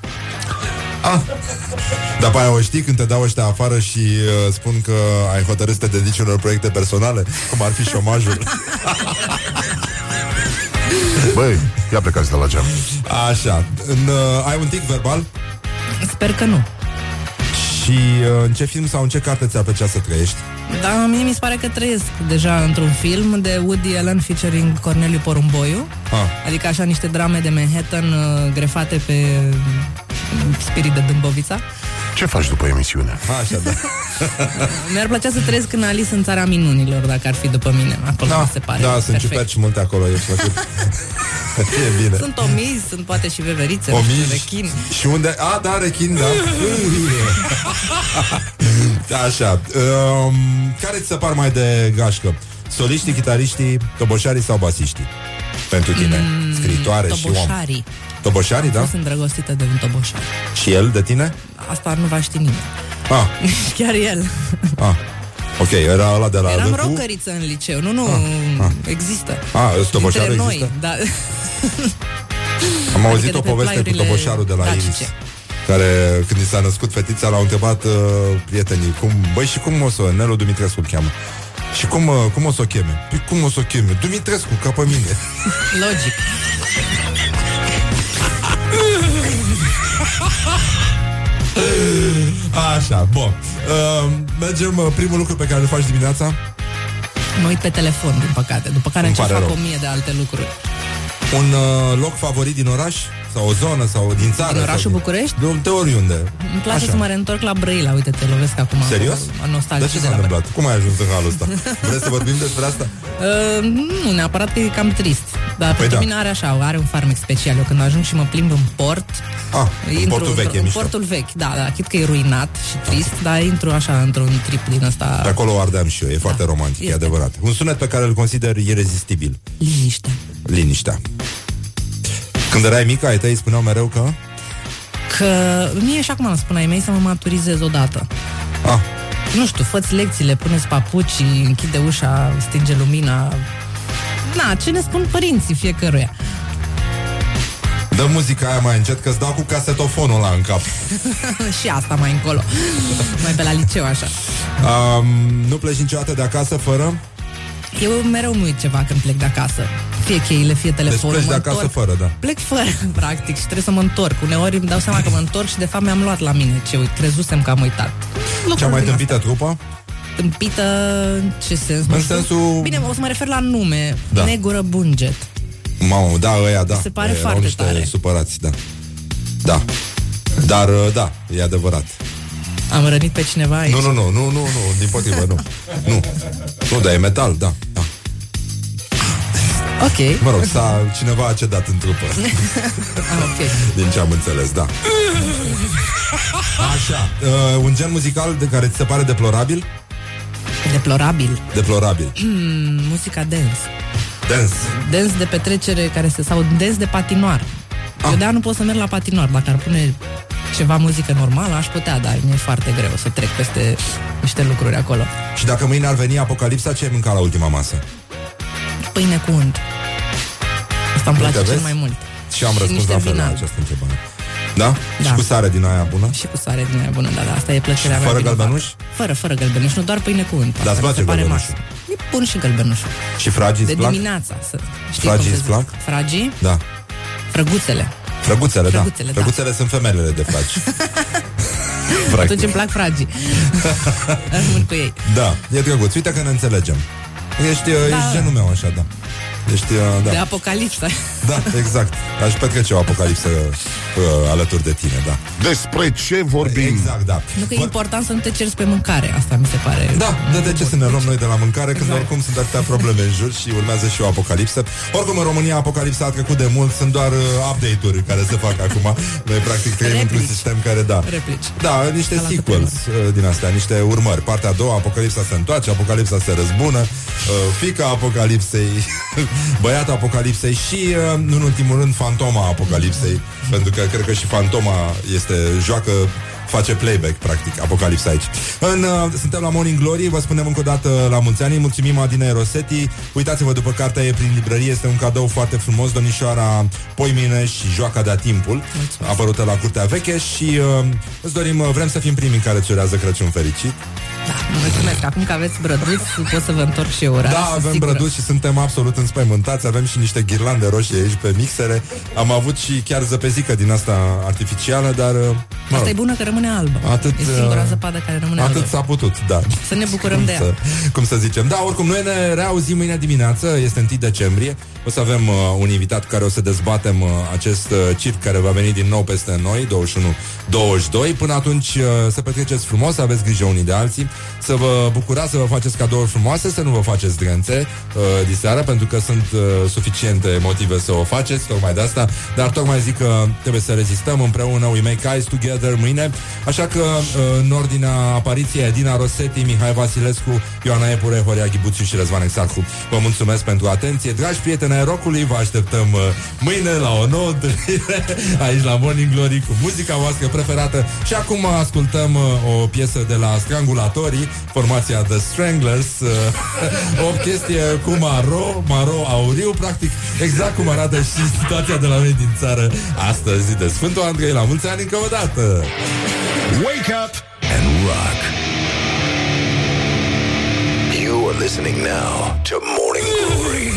S2: Ah. Dar pe aia o știi când te dau ăștia afară și uh, spun că ai hotărât să te dedici unor proiecte personale, cum ar fi șomajul.
S10: Băi, ia plecați de la geam.
S2: Așa, în, uh, ai un tic verbal?
S12: Sper că nu.
S2: Și uh, în ce film sau în ce carte ți-ar plăcea să trăiești?
S12: Dar mie mi se pare că trăiesc deja într-un film de Woody Allen featuring Corneliu Porumboiu.
S2: Ah.
S12: Adică așa niște drame de Manhattan uh, grefate pe uh, spirit de Dâmbovița.
S10: Ce faci după emisiune?
S2: Așa, da.
S12: Mi-ar plăcea să trăiesc în Alice în țara minunilor, dacă ar fi după mine. Acolo mi se pare
S2: Da, sunt
S12: perfect.
S2: ciuperci multe acolo, e plăcut. e bine.
S12: Sunt omizi, sunt poate și veverițe, nu știu,
S2: Omizi.
S12: rechini.
S2: Și unde? A, da, rechin, da. Așa. Um, care ți se par mai de gașcă? Soliștii, chitariștii, toboșarii sau basiștii? Pentru tine, mm, scriitoare și om.
S12: Toboșarii.
S2: Toboșarii, da?
S12: Sunt îndrăgostită de un toboșar.
S2: Și el de tine?
S12: Asta nu va ști nimeni.
S2: Ah,
S12: Chiar el.
S2: ah. Ok, era ăla de la
S12: Eram
S2: Lâmpu?
S12: rockeriță în liceu. Nu, nu,
S2: ah.
S12: există.
S2: Ah, ăsta toboșarul
S12: Între noi,
S2: există?
S12: da.
S2: Am auzit
S12: Adică
S2: o
S12: de pe
S2: poveste cu
S12: plaiurile
S2: toboșarul de la
S12: dacice.
S2: Iris care, când i s-a născut fetița, l-au întrebat uh, prietenii cum, Băi, și cum o să, Nelu Dumitrescu îl cheamă Și cum, uh, cum o să o cheme? Păi cum o să o cheme? Dumitrescu, ca pe mine
S12: Logic.
S2: Așa, bun uh, Mergem, uh, primul lucru pe care îl faci dimineața
S12: Mă uit pe telefon, din păcate. După care
S2: Îmi
S12: încep să
S2: pare
S12: fac
S2: rău.
S12: o mie de alte lucruri.
S2: Un uh, loc favorit din oraș sau o zonă sau din țară.
S12: Din orașul
S2: sau
S12: București?
S2: De, de oriunde.
S12: Îmi place
S2: Așa.
S12: să mă reîntorc la Brăila, uite, te lovesc acum.
S2: Serios?
S12: Cu
S2: De
S12: nostalgie
S2: ce
S12: de
S2: s-a
S12: la
S2: întâmplat? Cum ai ajuns în halul ăsta? Vreți să vorbim despre asta?
S12: Uh, nu, neapărat că e cam trist. Dar
S2: Păi
S12: pentru
S2: da.
S12: mine are așa, are un farmec special. Eu când ajung și mă plimb în port,
S2: Ah, în portul vechi e
S12: în
S2: mișto.
S12: portul vechi, da, da, chit că e ruinat și trist, dar intru așa într-un trip din ăsta.
S2: Pe acolo ardeam și eu, e foarte romantic, e adevărat. Un sunet pe care îl consider irezistibil.
S12: Liniște.
S2: Liniștea. Când erai mică, ai tăi spuneau mereu că...
S12: Că mie și acum îmi spun ai mei să mă maturizez odată.
S2: Ah.
S12: Nu știu, făți lecțiile, puneți papuci, închide ușa, stinge lumina. Na, ce ne spun părinții fiecăruia.
S2: Dă muzica aia mai încet, că-ți dau cu casetofonul ăla în cap.
S12: și asta mai încolo. mai pe la liceu, așa.
S2: Um, nu pleci niciodată de acasă fără...
S12: Eu mereu nu uit ceva când plec de acasă. Fie cheile, fie telefonul.
S2: Deci pleci
S12: mă
S2: de acasă
S12: întorc.
S2: fără, da.
S12: Plec fără, practic, și trebuie să mă întorc. Uneori îmi dau seama că mă întorc și de fapt mi-am luat la mine ce uit. Crezusem că am uitat.
S2: Cea mai
S12: din
S2: tâmpită trupă?
S12: Tâmpită în ce sens? Nu
S2: În
S12: știu.
S2: sensul-
S12: Bine, o să mă refer la nume.
S2: Da.
S12: Negură Bunget.
S2: Mamă, da, ăia, da.
S12: Mi se pare
S2: Erau
S12: foarte
S2: niște
S12: tare.
S2: supărați, da. Da. Dar, uh, da, e adevărat.
S12: Am rănit pe cineva aici?
S2: Nu, nu, nu, nu, nu, nu, din potrivă, nu. Nu. Nu, dar e metal, da. da.
S12: Ok.
S2: Mă rog, s-a, cineva a cedat în trupă.
S12: ah, ok.
S2: Din ce am înțeles, da. Așa. Uh, un gen muzical de care ți se pare deplorabil?
S12: Deplorabil.
S2: Deplorabil.
S12: Hmm, muzica dance.
S2: Dance.
S12: Dance de petrecere care se sau dance de patinoar.
S2: Ah.
S12: Eu de nu pot să merg la patinoar. Dacă ar pune ceva muzică normală, aș putea, dar mi-e foarte greu să trec peste niște lucruri acolo.
S2: Și dacă mâine ar veni apocalipsa, ce ai mâncat la ultima masă?
S12: Pâine cu unt. Asta îmi place
S2: Uite,
S12: cel
S2: vezi?
S12: mai mult.
S2: Și am
S12: Și
S2: răspuns
S12: niște
S2: la fel la
S12: vinal.
S2: această întrebare. Da?
S12: Da.
S2: Și cu sare din aia bună?
S12: Și cu sare din aia bună, da, da, asta e plăcerea
S2: Și
S12: mea.
S2: fără
S12: vinovată.
S2: gălbenuș?
S12: Fără, fără gălbenuș, nu doar pâine cu unt.
S2: Dar îți
S12: Asta mi
S2: place
S12: se pare
S2: gălbenușul?
S12: maxim. E bun și gălbenușul.
S2: Și fragii
S12: De
S2: îți plac?
S12: dimineața. Să, știi
S2: Fragii
S12: cum se
S2: îți
S12: zice?
S2: plac?
S12: Fragii?
S2: Da.
S12: Frăguțele.
S2: Frăguțele, da.
S12: Frăguțele, da.
S2: Frăguțele sunt femelele de fragi. Practic.
S12: Atunci îmi plac fragii. Rămân cu ei.
S2: Da, e drăguț. Uite că ne înțelegem. Ești,
S12: Da.
S2: da. ești genul meu, așa, da. Ești, uh,
S12: De
S2: da.
S12: apocalipsă.
S2: Da, exact. Aș petrece o apocalipsă uh, alături de tine, da.
S10: Despre ce vorbim?
S2: Exact, da.
S12: Nu că e important să nu te ceri pe mâncare. Asta mi se pare.
S2: Da, de, de ce să ne luăm noi de la mâncare când
S12: Exact.
S2: oricum sunt atâtea probleme în jur și urmează și o apocalipsă. Oricum în România apocalipsa a trecut de mult, sunt doar uh, update-uri care se fac acum. Noi practic trăim într-un
S12: Replici.
S2: sistem care da.
S12: Replici.
S2: Da, niște
S12: Ca la
S2: sequels uh, din astea, niște urmări. Partea a doua, apocalipsa se întoarce, apocalipsa se răzbună, uh, fica apocalipsei, băiatul apocalipsei și, uh, nu în ultimul rând, fantoma apocalipsei, pentru că cred că și fantoma este, joacă face playback, practic, apocalipsa aici. În, uh, suntem la Morning Glory, vă spunem încă o dată la mulți ani, mulțumim Adina Rosetti, uitați-vă după cartea e prin librărie, este un cadou foarte frumos, domnișoara Poimine și Joaca de-a timpul, apărută la Curtea Veche și uh, îți dorim, uh, vrem să fim primii care îți urează Crăciun fericit.
S12: Da, mulțumesc. Acum că aveți brăduți, pot să vă întorc și eu ura.
S2: Da,
S12: sunt
S2: avem
S12: sigură.
S2: brăduți și suntem absolut înspăimântați Avem și niște ghirlande roșii aici pe mixere Am avut și chiar zăpezică din asta artificială Dar, uh, mă
S12: Asta
S2: rog,
S12: e bună că rămâne albă.
S2: Atât,
S12: e singura
S2: uh,
S12: zăpadă care rămâne
S2: atât
S12: albă.
S2: s-a putut, da
S12: Să ne bucurăm
S2: cum
S12: de ea.
S2: să, cum să zicem. Da, oricum, noi ne reauzim mâine dimineață, este 1 decembrie. O să avem uh, un invitat cu care o să dezbatem uh, acest uh, circ care va veni din nou peste noi, 21-22. Până atunci uh, să petreceți frumos, să aveți grijă unii de alții, să vă bucurați, să vă faceți cadouri frumoase, să nu vă faceți drânțe uh, diseară, pentru că sunt uh, suficiente motive să o faceți, tocmai de asta. Dar tocmai zic că trebuie să rezistăm împreună, we make eyes together mâine. Așa că, uh, în ordinea apariției, Edina Rosetti, Mihai Vasilescu, Ioana Epure, Horia Ghibuțiu și Răzvan Exarhu. Vă mulțumesc pentru atenție. Dragi prieteni ai rockului, vă așteptăm uh, mâine la o nouă întâlnire aici la Morning Glory cu muzica voastră preferată. Și acum ascultăm uh, o piesă de la Strangulatorii, formația The Stranglers, uh, o chestie cu maro, maro auriu, practic exact cum arată și situația de la noi din țară astăzi de Sfântul Andrei. La mulți ani încă o dată!
S1: Wake up and rock. You are listening now to Morning Glory.